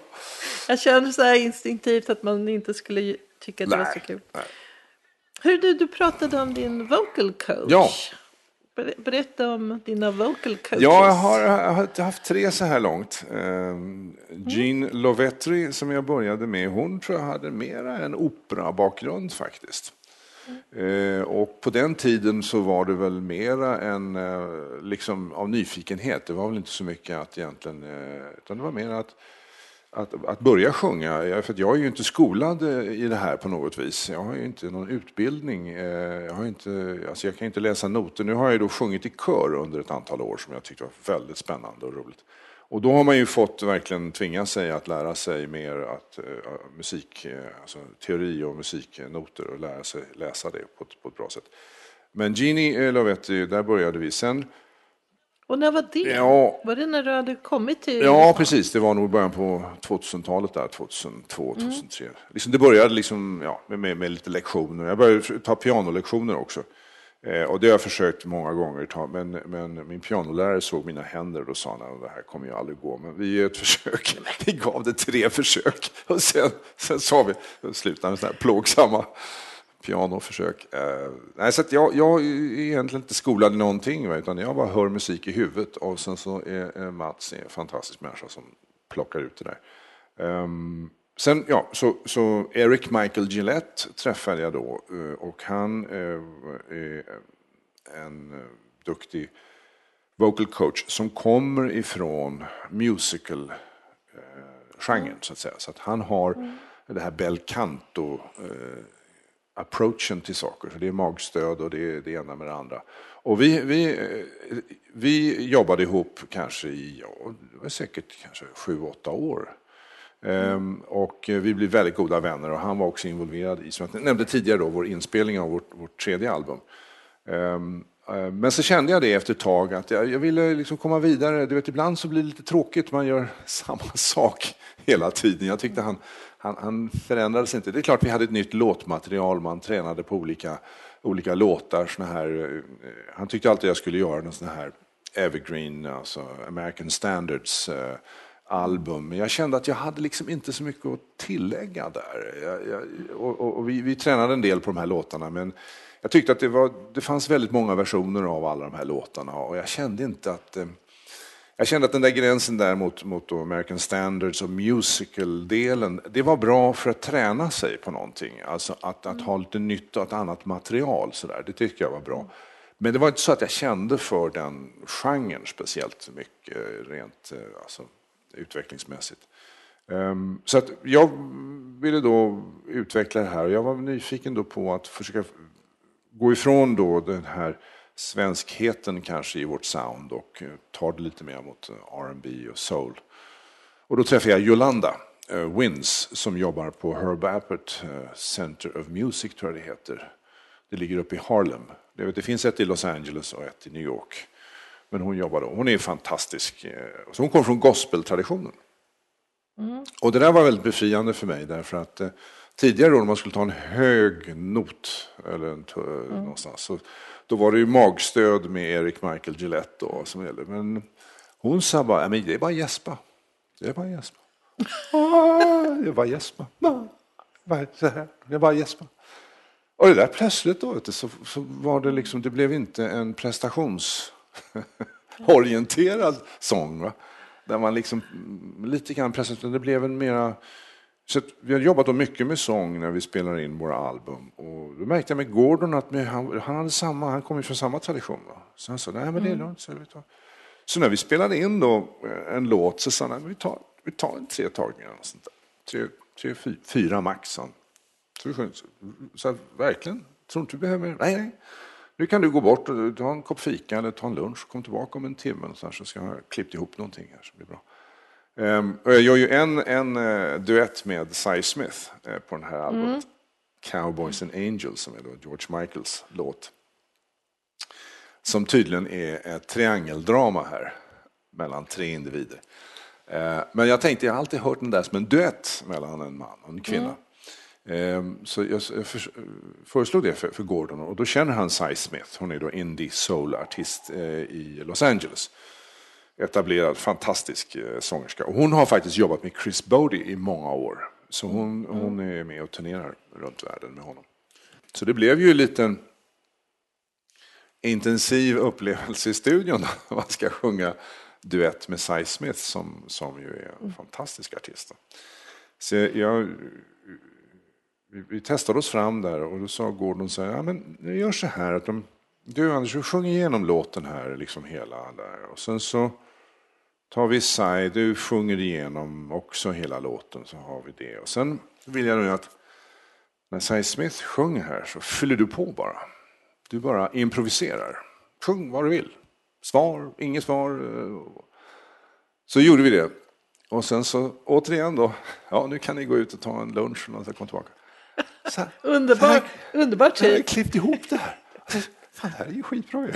Jag känner så här instinktivt att man inte skulle tycka att det var så kul. Nej. Hur du, du pratade om din vocal coach. Ja. Berätta om dina vocal coaches. Ja, jag har, jag har haft tre så här långt. Ehm, Jean mm. Lovetri som jag började med, hon tror jag hade mera en operabakgrund faktiskt. Mm. Och på den tiden så var det väl mera en, eh, liksom av nyfikenhet. Det var väl inte så mycket att egentligen, eh, utan det var mer att att, att börja sjunga. För jag är ju inte skolad eh, i det här på något vis. Jag har ju inte någon utbildning. Eh, jag, har inte, alltså jag kan inte läsa noter. Nu har jag då sjungit i kör under ett antal år som jag tyckte var väldigt spännande och roligt. Och då har man ju fått verkligen tvinga sig att lära sig mer att, uh, musik, alltså teori och musiknoter och lära sig läsa det på ett, på ett bra sätt. Men Genie Lovetti, där började vi. Sen och när var det? Ja, var det när du hade kommit till Ja, precis. Det var nog början på 2000-talet, där, 2002, 2003. Mm. Liksom det började liksom, ja, med, med, med, lite lektioner. Jag började ta pianolektioner också. Eh, och det har jag försökt många gånger ta, men, men min pianolärare såg mina händer och sa att det här kommer ju aldrig gå. Men vi gör ett försök. Vi gav det tre försök och sen, sen sa vi, sluta med sådana här plågsamma pianoförsök. Eh, nej, så jag, jag är egentligen inte skolad i någonting, utan jag bara hör musik i huvudet och sen så är Mats en fantastisk människa som plockar ut det där. Um, sen, ja, så, så Eric Michael Gillette träffade jag då eh, och han uh, är en duktig vocal coach som kommer ifrån musical-genren, så att säga. Så att han har mm. det här bel canto approachen till saker. Så det är magstöd och det är det ena med det andra. Och vi, vi, eh, vi jobbade ihop kanske i, ja, det var säkert kanske sju, åtta år. Ehm, och vi blev väldigt goda vänner och han var också involverad i, som jag nämnde tidigare, då, vår inspelning av vårt, vårt tredje album. Ehm, eh, men så kände jag det efter ett tag att jag, jag ville liksom komma vidare. Du vet, ibland så blir det lite tråkigt, man gör samma sak hela tiden. Jag tyckte han, han, han förändrades inte. Det är klart vi hade ett nytt låtmaterial, man tränade på olika, olika låtar. Såna här, eh, han tyckte alltid jag skulle göra någon sån här evergreen, alltså American Standards eh, album. Men jag kände att jag hade liksom inte så mycket att tillägga där. Jag, jag, och, och vi, vi, tränade en del på de här låtarna men jag tyckte att det, var, det fanns väldigt många versioner av alla de här låtarna och jag kände inte att eh, jag kände att den där gränsen där mot, mot American Standards och musical-delen, det var bra för att träna sig på någonting. Alltså att, att ha lite nytt och ett annat material, så där, det tyckte jag var bra. Men det var inte så att jag kände för den genren speciellt mycket rent eh, alltså, utvecklingsmässigt. Ehm, så att jag ville då utveckla det här och jag var nyfiken då på att försöka gå ifrån då den här svenskheten kanske i vårt sound och eh, tar det lite mer mot eh, R&B och soul. Och då träffade jag Yolanda uh, Wins som jobbar på Herb Appert Center of Music, tror jag det heter. Det ligger uppe i Harlem. Det, det finns ett i Los Angeles och ett i New York. Men hon jobbar då. Hon är fantastisk. Så hon kommer från gospeltraditionen. Mm. Och det där var väldigt befriande för mig därför att eh, tidigare då när man skulle ta en hög not eller en mm. någonstans så då var det ju magstöd med Eric Michael Gillette då, som gällde. Men hon sa bara, men det är bara gäspa. Det är bara gäspa. Ah, det är bara gäspa. Det är bara gäspa. Och det där plötsligt då, så, så var det liksom, det blev inte en prestationsorienterad sång. Va? Där man liksom lite grann pressade, det blev en mera så vi har jobbat mycket med sång när vi spelar in våra album. Och då märkte jag med Gordon att med, han, han, hade samma, han kom från samma tradition. Va? Så han sa, nej men det är mm. lugnt. Så, så när vi spelade in då eh, en låt så sa han, vi tar, vi tar en tre tagningar. Sånt. Tre, tre, fyra, fyra max. Så, så, så, verkligen, tror inte du behöver mer? Nej, nej. Nu kan du gå bort och ta en kopp fika eller ta en lunch och kom tillbaka om en timme så, här, så ska jag klippt ihop någonting här som blir bra. Um, och jag gör ju en, en uh, duett med Cy Smith uh, på den här albumet. Mm. Cowboys and Angels som är då George Michaels låt. Som tydligen är ett triangeldrama här mellan tre individer. Uh, men jag tänkte, jag har alltid hört den där som en duett mellan en man och en kvinna. Mm. Ehm, så jag föreslog det för Gordon och då känner han Cy Smith. Hon är då indie soul-artist eh, i Los Angeles. Etablerad, fantastisk eh, sångerska. Och hon har faktiskt jobbat med Chris Bodie i många år. Så hon, mm. hon är med och turnerar runt världen med honom. Så det blev ju en liten intensiv upplevelse i studion. Man ska sjunga duett med Cy Smith som, som ju är en mm. fantastisk artist. Så jag vi, vi testade oss fram där och då sa Gordon så här, ja men jag gör så här att de, du Anders, du sjunger igenom låten här, liksom hela där. Och sen så tar vi Sai, du sjunger igenom också hela låten så har vi det. Och sen vill jag nu att när Sai Smith sjunger här så fyller du på bara. Du bara improviserar. Sjung vad du vill. Svar, inget svar. Så gjorde vi det. Och sen så återigen då, ja nu kan ni gå ut och ta en lunch och komma tillbaka. Så, underbar, så underbar tid. Jag har klippt ihop det här. Fan, det här är ju skitbra ju.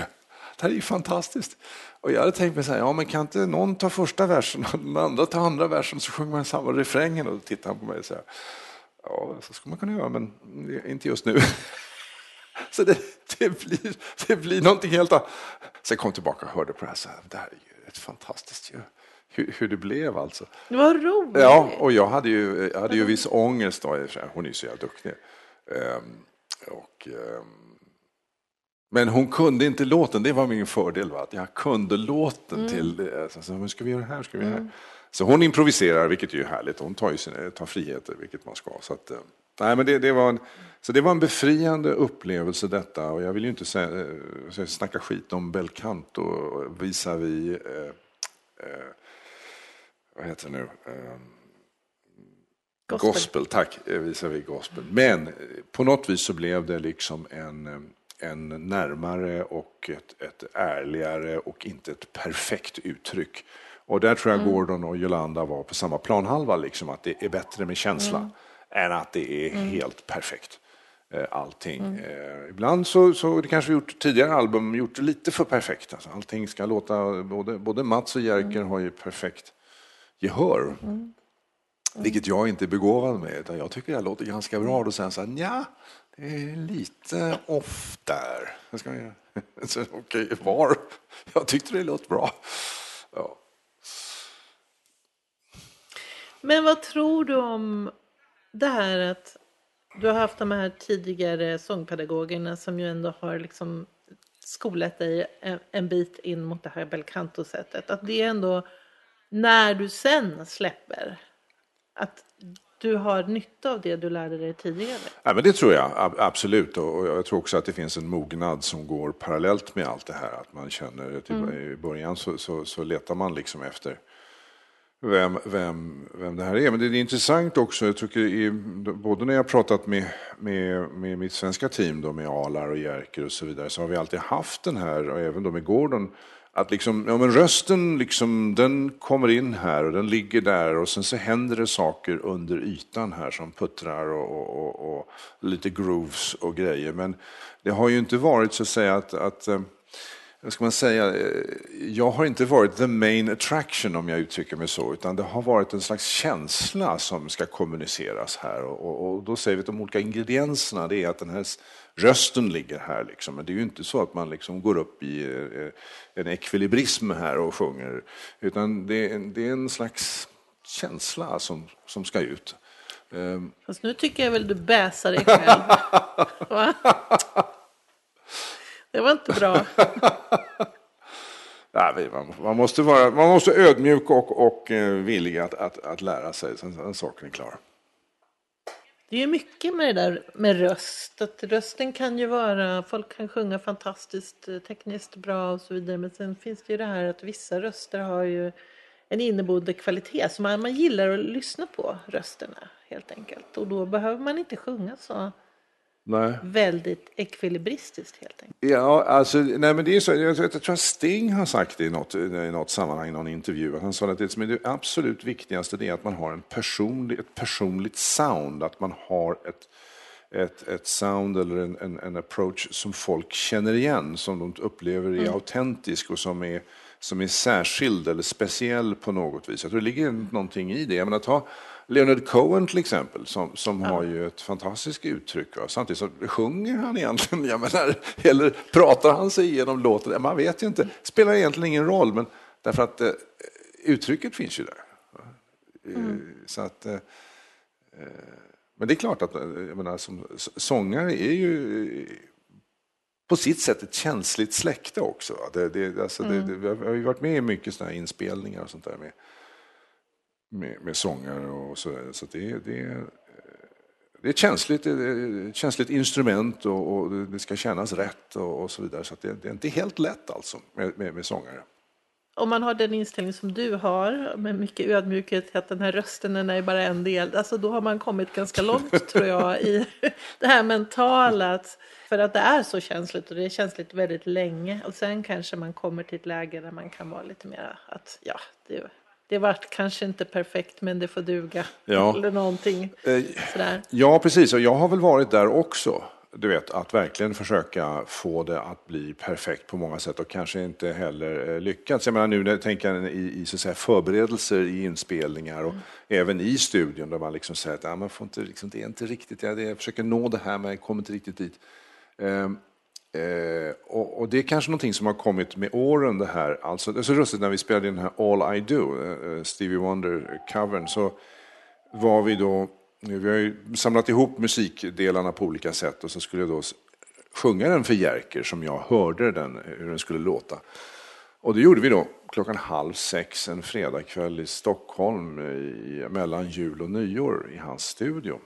Det här är ju fantastiskt. Och jag hade tänkt mig så här, ja men kan inte någon ta första versen och den andra ta andra versen så sjunger man samma refrängen och då tittar han på mig och säger ja så skulle man kunna göra men inte just nu. Så det, det, blir, det blir någonting helt annat. Sen kom jag tillbaka och hörde på det här, så här det här är ju ett fantastiskt ju hur, hur det blev alltså. Vad roligt! Ja, och jag hade ju, jag hade ju viss ångest då, hon är ju så jävla duktig. Um, och, um, men hon kunde inte låten, det var min fördel. Va? Att jag kunde låten mm. till, alltså, så, ska vi göra det här, ska vi göra mm. Så hon improviserar, vilket är ju härligt. Hon tar, ju sin, tar friheter, vilket man ska. Så, att, nej, men det, det, var en, så det var en befriande upplevelse detta. Och jag vill ju inte säga, snacka skit om Belcanto visavi uh, uh, vad heter det nu? Ehm, gospel. gospel, tack, eh, visar vi gospel. Men eh, på något vis så blev det liksom en, eh, en närmare och ett, ett ärligare och inte ett perfekt uttryck. Och där tror jag mm. Gordon och Jolanda var på samma planhalva, liksom, att det är bättre med känsla mm. än att det är mm. helt perfekt. Allting. Mm. ibland så, så det kanske vi gjort tidigare album, gjort det lite för perfekt. Alltså, allting ska låta, både, både Mats och Jerker mm. har ju perfekt gehör. Mm. Vilket jag inte är begåvad med, utan jag tycker jag låter ganska bra. Då säger han så här, ja, det är lite off där. Jag ska, okej, var? Jag tyckte det låt bra. Ja. Men vad tror du om det här att du har haft de här tidigare sångpedagogerna som ju ändå har liksom skolat dig en bit in mot det här belcanto-sättet. Att det är ändå när du sen släpper, att du har nytta av det du lärde dig tidigare? Ja, men det tror jag absolut. Och jag tror också att det finns en mognad som går parallellt med allt det här. Att man känner att mm. i början så, så, så letar man liksom efter vem, vem, vem det här är. Men det är intressant också, jag tycker i, både när jag har pratat med, med, med mitt svenska team, då, med Alar och Jerker och så vidare, så har vi alltid haft den här, och även då med Gordon, att liksom, ja, men rösten liksom, den kommer in här och den ligger där och sen så händer det saker under ytan här som puttrar och, och, och, och lite grooves och grejer. Men det har ju inte varit så att säga att, att eh, vad ska man säga, jag har inte varit the main attraction om jag uttrycker mig så, utan det har varit en slags känsla som ska kommuniceras här. Och, och då säger vi att de olika ingredienserna, det är att den här rösten ligger här. Liksom. Men det är ju inte så att man liksom går upp i eh, en ekvilibrism här och sjunger, utan det är, det är en slags känsla som, som ska ut. Ehm. Fast nu tycker jag väl du bäsar dig själv. Det var inte bra. Nej, man, måste vara man måste ödmjuk och, och eh, villig att, att, att lära sig, sen, sen saken är klar. Det är mycket med det där med röst. Att rösten kan ju vara, folk kan sjunga fantastiskt eh, tekniskt bra och så vidare. Men sen finns det ju det här att vissa röster har ju en inneboende kvalitet. Så man, man gillar att lyssna på rösterna helt enkelt. Och då behöver man inte sjunga så Nej. väldigt ekvilibristiskt helt enkelt. Ja, alltså, nej men det är så, jag, jag tror att Sting har sagt det i något, i något sammanhang, i någon intervju, han sa att det som är det absolut viktigaste det är att man har en personlig, ett personligt sound, att man har ett, ett, ett sound eller en, en, en approach som folk känner igen, som de upplever är mm. autentisk och som är, som är särskild eller speciell på något vis. Jag tror det ligger någonting i det. Jag menar, ta, Leonard Cohen till exempel, som, som ja. har ju ett fantastiskt uttryck. Va? Samtidigt så sjunger han egentligen, jag menar, eller pratar han sig igenom låten? Man vet ju inte, spelar egentligen ingen roll, men därför att eh, uttrycket finns ju där. Mm. Eh, så att, eh, eh, men det är klart att jag menar, som, sångare är ju på sitt sätt ett känsligt släkte också. Det, det, alltså, mm. det, vi har ju varit med i mycket sådana här inspelningar och sånt där med med, med sångare och så. Så det, det, det är ett känsligt, ett känsligt instrument och, och, det ska kännas rätt och, och så vidare. Så det, det, är inte helt lätt alltså med, med, med sångare. Om man har den inställning som du har, med mycket ödmjukhet, att den här rösten den är bara en del, alltså då har man kommit ganska långt tror jag i det här mentala. För att det är så känsligt och det är känsligt väldigt länge. Och sen kanske man kommer till ett läge där man kan vara lite mer att ja, det det vart kanske inte perfekt men det får duga. Ja. Eller någonting eh, sådär. Ja, precis. Och jag har väl varit där också. Du vet, att verkligen försöka få det att bli perfekt på många sätt och kanske inte heller eh, lyckats. Jag menar nu när jag tänker i, i så att säga, förberedelser i inspelningar och mm. även i studion där man liksom säger att ah, man får inte, liksom, det är inte riktigt, jag, jag försöker nå det här men jag kommer inte riktigt dit. Um, Eh, och, och, det är kanske någonting som har kommit med åren det här. Alltså, det är så lustigt när vi spelade in den här All I Do, eh, eh Stevie Wonder-covern, så var vi då, vi har ju samlat ihop musikdelarna på olika sätt och så skulle jag då sjunga den för Jerker som jag hörde den, eh, hur den skulle låta. Och det gjorde vi då klockan halv sex en fredagkväll i Stockholm eh, i, mellan jul och nyår i hans studio.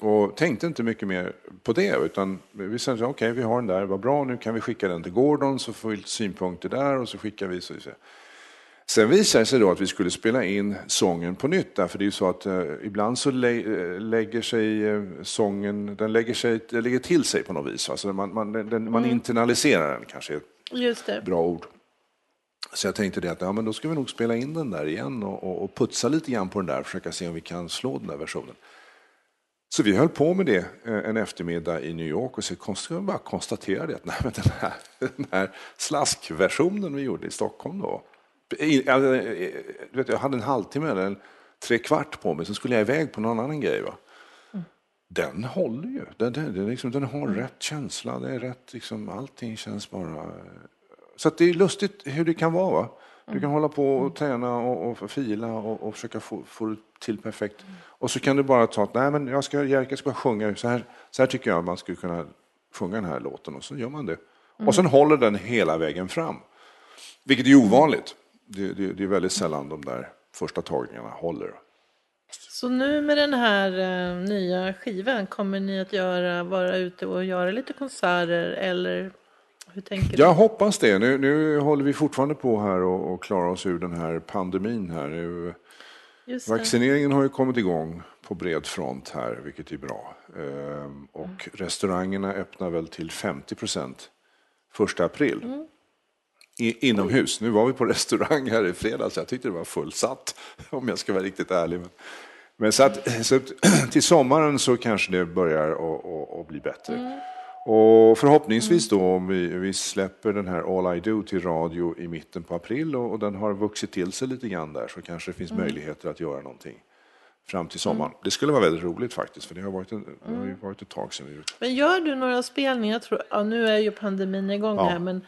Och tänkte inte mycket mer på det, utan vi sa okej, okay, vi har den där, vad bra, nu kan vi skicka den till Gordon så får vi lite synpunkter där och så skickar vi. Så, så. Sen visade det sig då att vi skulle spela in sången på nytt, därför det är ju så att eh, ibland så lä eh, lägger sig eh, sången, den lägger, sig, den lägger till sig på något vis. Alltså man, man, den, man mm. internaliserar den kanske, är ett bra ord. Så jag tänkte det att ja, men då ska vi nog spela in den där igen och, och, och putsa lite grann på den där, försöka se om vi kan slå den där versionen. Så vi höll på med det eh, en eftermiddag i New York och så bara konstaterade att nej, men den, här, den här slaskversionen vi gjorde i Stockholm då, jag, vet, jag hade en halvtimme eller en tre kvart på mig, så skulle jag iväg på någon annan grej. Va? Mm. Den håller ju, den, den, den, liksom, den har mm. rätt känsla, det är rätt, liksom, allting känns bara... Så det är lustigt hur det kan vara. Va? Du kan hålla på och träna och, och fila och, och försöka få, få det till perfekt. Och så kan du bara ta att nej men jag ska, Jerka ska sjunga, så här, så här tycker jag man skulle kunna sjunga den här låten och så gör man det. Mm. Och sen håller den hela vägen fram. Vilket är ovanligt. Det, det, det är väldigt sällan de där första tagningarna håller. Så nu med den här eh, nya skivan, kommer ni att göra, vara ute och göra lite konserter eller hur tänker du? Jag hoppas det. Nu, nu håller vi fortfarande på här och, och klarar oss ur den här pandemin här. Nu, vaccineringen har ju kommit igång på bred front här, vilket är bra. Ehm, och restaurangerna öppnar väl till 50 procent första april. Mm. I, inomhus. Nu var vi på restaurang här i fredags, jag tyckte det var fullsatt om jag ska vara riktigt ärlig. Men, men så, att, så till sommaren så kanske det börjar att bli bättre. Mm. Och förhoppningsvis då om vi, vi släpper den här All I Do till radio i mitten på april och, och den har vuxit till sig lite grann där så kanske det finns Mm. möjligheter att göra någonting fram till sommaren. Det skulle vara väldigt roligt faktiskt för det har varit, en, det har Mm. varit ett tag sedan vi gjort. Men gör du några spelningar? Tror, ja, nu är ju pandemin igång här, men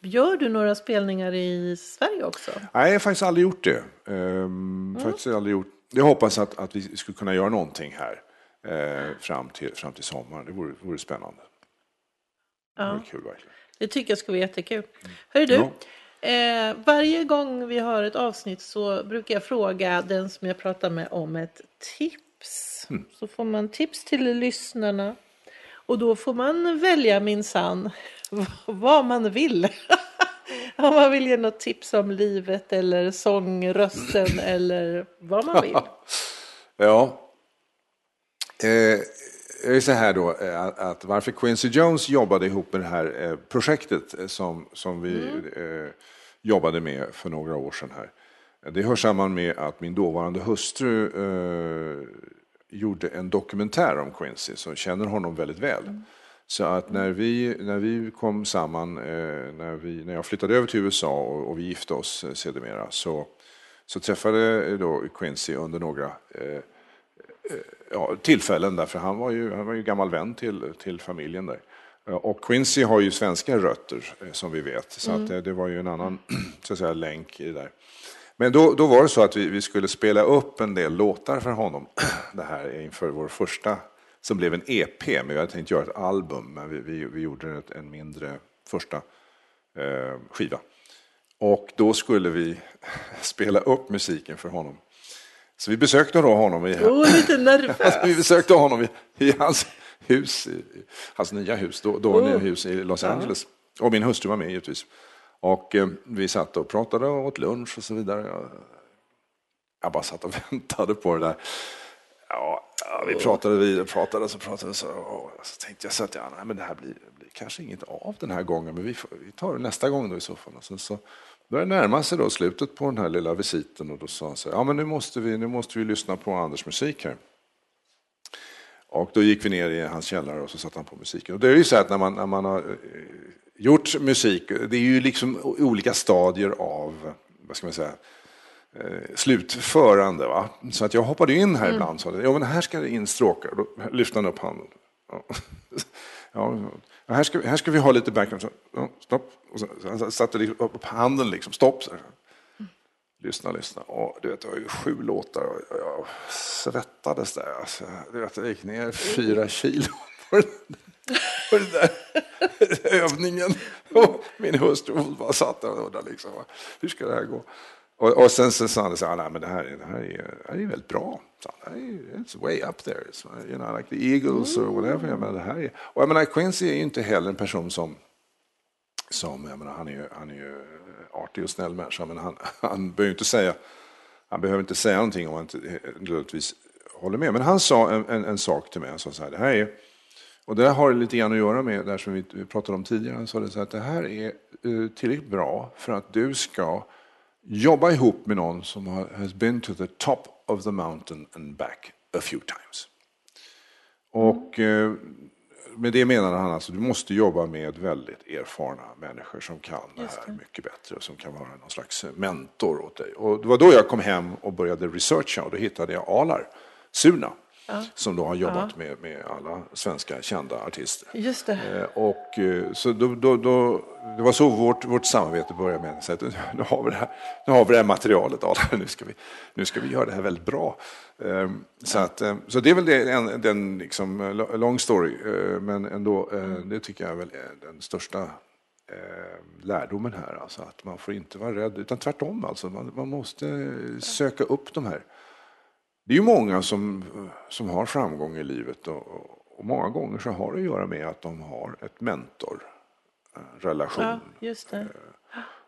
gör du några spelningar i Sverige också? Nej, jag har faktiskt aldrig gjort det. Ehm, Mm. faktiskt aldrig gjort. Jag hoppas att, att vi skulle kunna göra någonting här eh, fram, till, fram till sommaren. Det vore, vore spännande. Det vore kul verkligen. Det tycker jag skulle vara jättekul. Hör du, eh, varje gång vi har ett avsnitt så brukar jag fråga den som jag pratar med om ett tips. Så får man tips till lyssnarna. Och då får man välja minsann vad man vill. om man vill ge något tips om livet eller sångrösten eller vad man vill. Ja. Eh, det är så här då, eh, att, varför Quincy Jones jobbade ihop med det här eh, projektet eh, som, som vi eh, jobbade med för några år sedan här. Det hör samman med att min dåvarande hustru eh, gjorde en dokumentär om Quincy, så känner honom väldigt väl. Så att när vi, när vi kom samman, eh, när, vi, när jag flyttade över till USA och, och vi gifte oss eh, sedermera, så, så träffade då Quincy under några eh, ja, tillfällen därför han var ju, han var ju gammal vän till, till familjen där. Eh, Och Quincy har ju svenska rötter eh, som vi vet, så att eh, det var ju en annan så att säga, länk i det där. Men då, då var det så att vi, vi skulle spela upp en del låtar för honom, det här inför vår första, som blev en EP, men vi hade tänkt göra ett album, men vi, vi, vi gjorde en mindre första eh, skiva. Och då skulle vi spela upp musiken för honom. Så vi besökte då honom i, Oh, lite nervös. Alltså, vi besökte honom i, i hans hus, hans nya hus, då, då Oh. nya hus i Los Angeles. Och min hustru var med givetvis. Och eh, vi satt och pratade och åt lunch och så vidare. Jag, bara satt och väntade på det där. Ja, ja, vi pratade vidare, pratade så pratade så, och så tänkte jag så att ja, nej, men det här blir, blir kanske inget av den här gången, men vi, får, vi tar det nästa gång då i så fall. Och sen så började närma sig då slutet på den här lilla visiten och då sa han så här, ja men nu måste vi, nu måste vi lyssna på Anders musik här. Och då gick vi ner i hans källare och så satte han på musiken. Och det är ju så att när man, när man har eh, gjort musik, det är ju liksom olika stadier av, vad ska man säga, eh, slutförande. Va? Så att jag hoppade in här ibland och sa, ja men här ska det in stråkar. Då lyfte han upp handen. Ja. Ja, här, ska, vi- här ska vi ha lite background. Så, stopp. Och så, så han satte liksom upp handen liksom, stopp. Lyssna, lyssna. Och, du vet, det var ju sju låtar och jag svettades där. Alltså, du vet, jag gick ner fyra kilo på den, på den där övningen. Och min hustru bara satt där och undrade liksom, hur ska det här gå? Och, och sen så sa han så här, nej men det här, är- det här, är, det här är väldigt bra. Det är, it's way up there. It's, you know, like the Eagles or whatever. Jag menar, det här är, och jag menar, Quincy är ju inte heller en person som som, jag menar, han är ju, han är ju artig och snäll människa, men han, han behöver inte säga, han behöver inte säga någonting om han inte nödvändigtvis håller med. Men han sa en, en, en sak till mig, han sa så här, det här är, och det har lite grann att göra med det som vi pratade om tidigare, han sa det så här, att det här är eh, tillräckligt bra för att du ska jobba ihop med någon som har, has been to the top of the mountain and back a few times. Och eh, med det menade han alltså, du måste jobba med väldigt erfarna människor som kan det här mycket bättre och som kan vara någon slags mentor åt dig. Och det var då jag kom hem och började researcha och då hittade jag Alar Suna. Som då har jobbat med, med alla svenska kända artister. Just det. Eh, Och, eh, så då, då, då, det var så vårt, vårt samarbete började med. Så att, nu, har vi det här, nu har vi det här materialet, nu, ska vi, nu ska vi göra det här väldigt bra. Eh, Så, att, eh, så det är väl det, en, den liksom, long story, men ändå, det tycker jag är väl den största lärdomen här. Alltså att man får inte vara rädd, utan tvärtom. Alltså, man, man måste söka upp de här det är ju många som, som har framgång i livet och, och många gånger så har det att göra med att de har ett mentor eh. Ja, just det.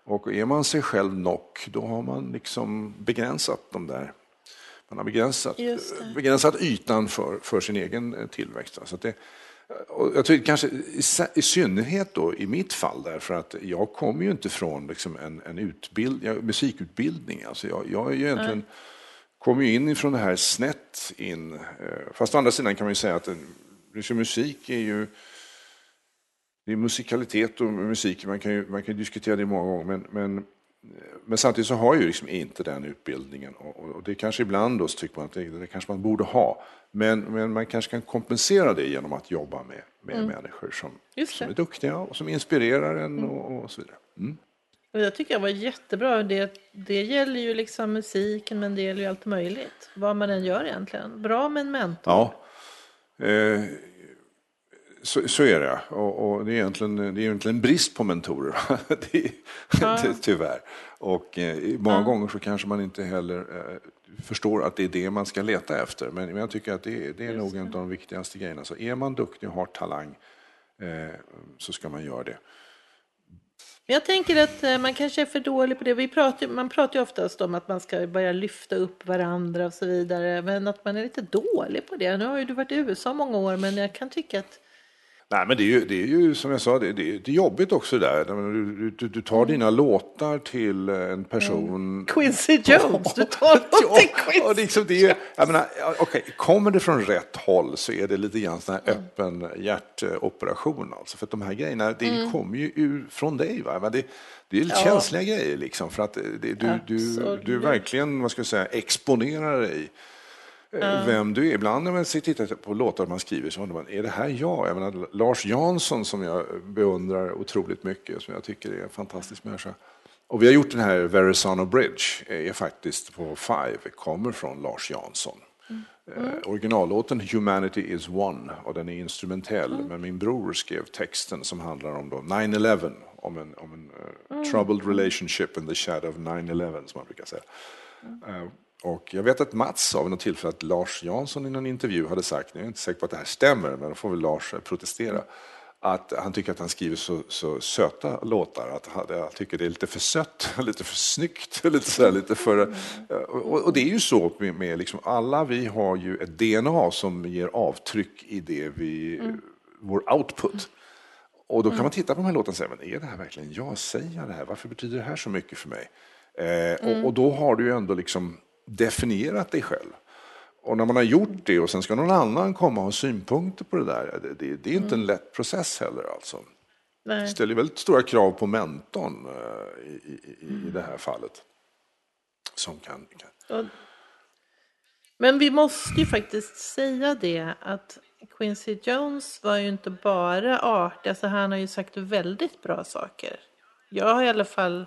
Och är man sig själv nog, då har man liksom begränsat de där man har begränsat, begränsat ytan för, för sin egen eh, tillväxt. Så det, och jag tror kanske i, i synnerhet då i mitt fall därför att jag kommer ju inte från liksom en, en utbild, musikutbildning. Alltså jag, jag är ju egentligen, kommer ju in ifrån det här snett in. eh, Fast å andra sidan kan man ju säga att en, musik är ju det är musikalitet och musik, man kan ju, man kan diskutera det många gånger, men, men, men samtidigt så har ju liksom inte den utbildningen. Och, och- det kanske ibland då tycker man att det, det kanske man borde ha. Men, men man kanske kan kompensera det genom att jobba med, med människor som, som är duktiga och som inspirerar en och, och så vidare. Mm. Och jag tycker det var jättebra. Det, det gäller ju liksom musiken men det gäller ju allt möjligt. Vad man än gör egentligen. Bra med en mentor. Ja, eh, så, så är det. Och, och det, är egentligen, det är egentligen brist på mentorer, det ty- tyvärr. Och eh, många gånger så kanske man inte heller eh, förstår att det är det man ska leta efter. Men, men jag tycker att det, är- det är nog en av de viktigaste grejerna. Så är man duktig och har talang eh, så ska man göra det. Men jag tänker att eh, man kanske är för dålig på det. Vi pratar, man pratar ju oftast om att man ska börja lyfta upp varandra och så vidare. Men att man är lite dålig på det. Nu har ju du varit i USA många år men jag kan tycka att Nej, men det är ju, det är ju som jag sa, det, det, det är jobbigt också där. Du, du, du tar dina låtar till en person Quincy Jones, du tar dem till Quincy. och liksom det, är- jag menar, okej, kommer det från rätt håll så är det lite grann sån här öppen hjärtoperation. Alltså, för de här grejerna, det Mm. kommer ju ur, från dig. Va? Men det, det är lite Ja. känsliga grejer liksom. För att det, du, du, du Absolut. verkligen, vad ska jag säga, exponerar dig eh, vem du är. Ibland när man tittar på låtar man skriver så undrar man, är det här jag? jag menar, Lars Jansson som jag beundrar otroligt mycket, som jag tycker är en fantastisk människa. Och vi har gjort den här Verrazano Bridge, är faktiskt på Five, kommer från Lars Jansson. Eh, originallåten Humanity is one och den är instrumentell, men min bror skrev texten som handlar om då 9-11, om en, om en eh, troubled relationship in the shadow of 9-11 som man brukar säga. Eh, Och jag vet att Mats sa vid något tillfälle att Lars Jansson i någon intervju hade sagt, jag är inte säker på att det här stämmer, men då får väl Lars eh, protestera, att han tycker att han skriver så, så söta låtar, att han, tycker det är lite för sött, lite för snyggt, lite så här, lite för... eh, Och, och det är ju så med, med liksom, alla vi har ju ett DNA som ger avtryck i det vi, vår output. Och då kan man titta på de här låtarna och säga, men är det här verkligen jag? Säger jag det här? Varför betyder det här så mycket för mig? Eh, och, och då har du ju ändå liksom definierat dig själv. Och när man har gjort det och sen ska någon annan komma och ha synpunkter på det där, det, det, det är inte en lätt process heller alltså. Det Nej. ställer väldigt stora krav på mentorn eh, i, i, i det här fallet. Som kan, kan. Men vi måste ju faktiskt säga det att Quincy Jones var ju inte bara artig, alltså han har ju sagt väldigt bra saker. Jag har i alla fall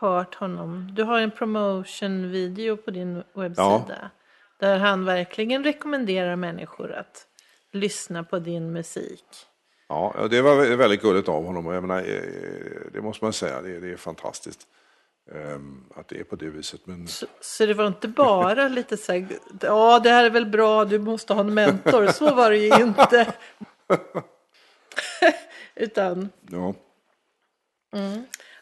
hört honom. Du har en promotion-video på din webbsida. Där han verkligen rekommenderar människor att lyssna på din musik. Ja, ja, det var väldigt gulligt av honom jag menar, eh, det måste man säga, det, det är fantastiskt. ehm, Att det är på det viset. Men Så, så det var inte bara lite så här, ja det här är väl bra, du måste ha en mentor. Så var det ju inte. Utan, ja,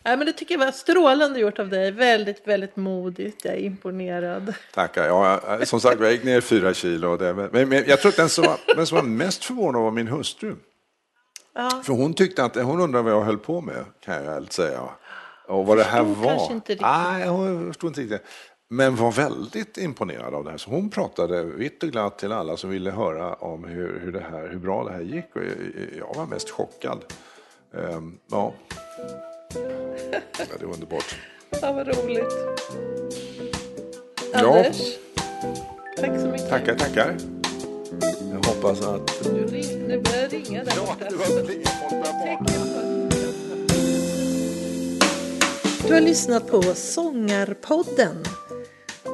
nej men det tycker jag var strålande gjort av dig. Väldigt, väldigt modigt. Jag är imponerad. tackar. Ja, som sagt, jag gick ner fyra kilo. Och det, men, men jag tror att den som, var, den som var mest förvånad var min hustru. Ja. För hon tyckte att, hon undrade vad jag höll på med, kan jag ärligt säga. Och vad det här Förstod var. inte riktigt. Nej, hon förstod inte riktigt. Men var väldigt imponerad av det här. Så hon pratade vitt och glatt till alla som ville höra om hur, hur, det här, hur bra det här gick. Och jag, jag var mest chockad. Ehm, ja. Ja, det är underbart. Ja, vad roligt. Ja. Anders, tack så mycket. Tackar, tackar. Jag hoppas att... Du ring, det börjar ringa där borta. Du har lyssnat på Sångarpodden.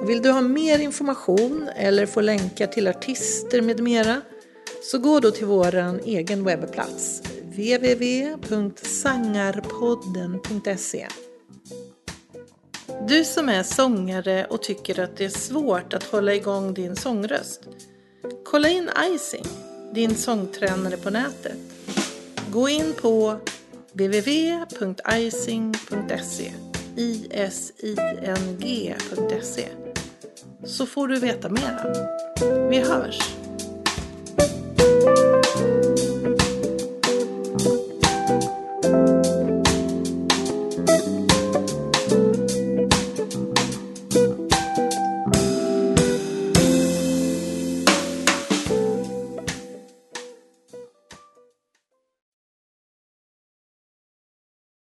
Vill du ha mer information eller få länkar till artister med mera så gå då till vår egen webbplats www.sangarpodden.se Du som är sångare och tycker att det är svårt att hålla igång din sångröst Kolla in Icing, din sångtränare på nätet. Gå in på www.icing.se ising.se så får du veta mera. Vi hörs!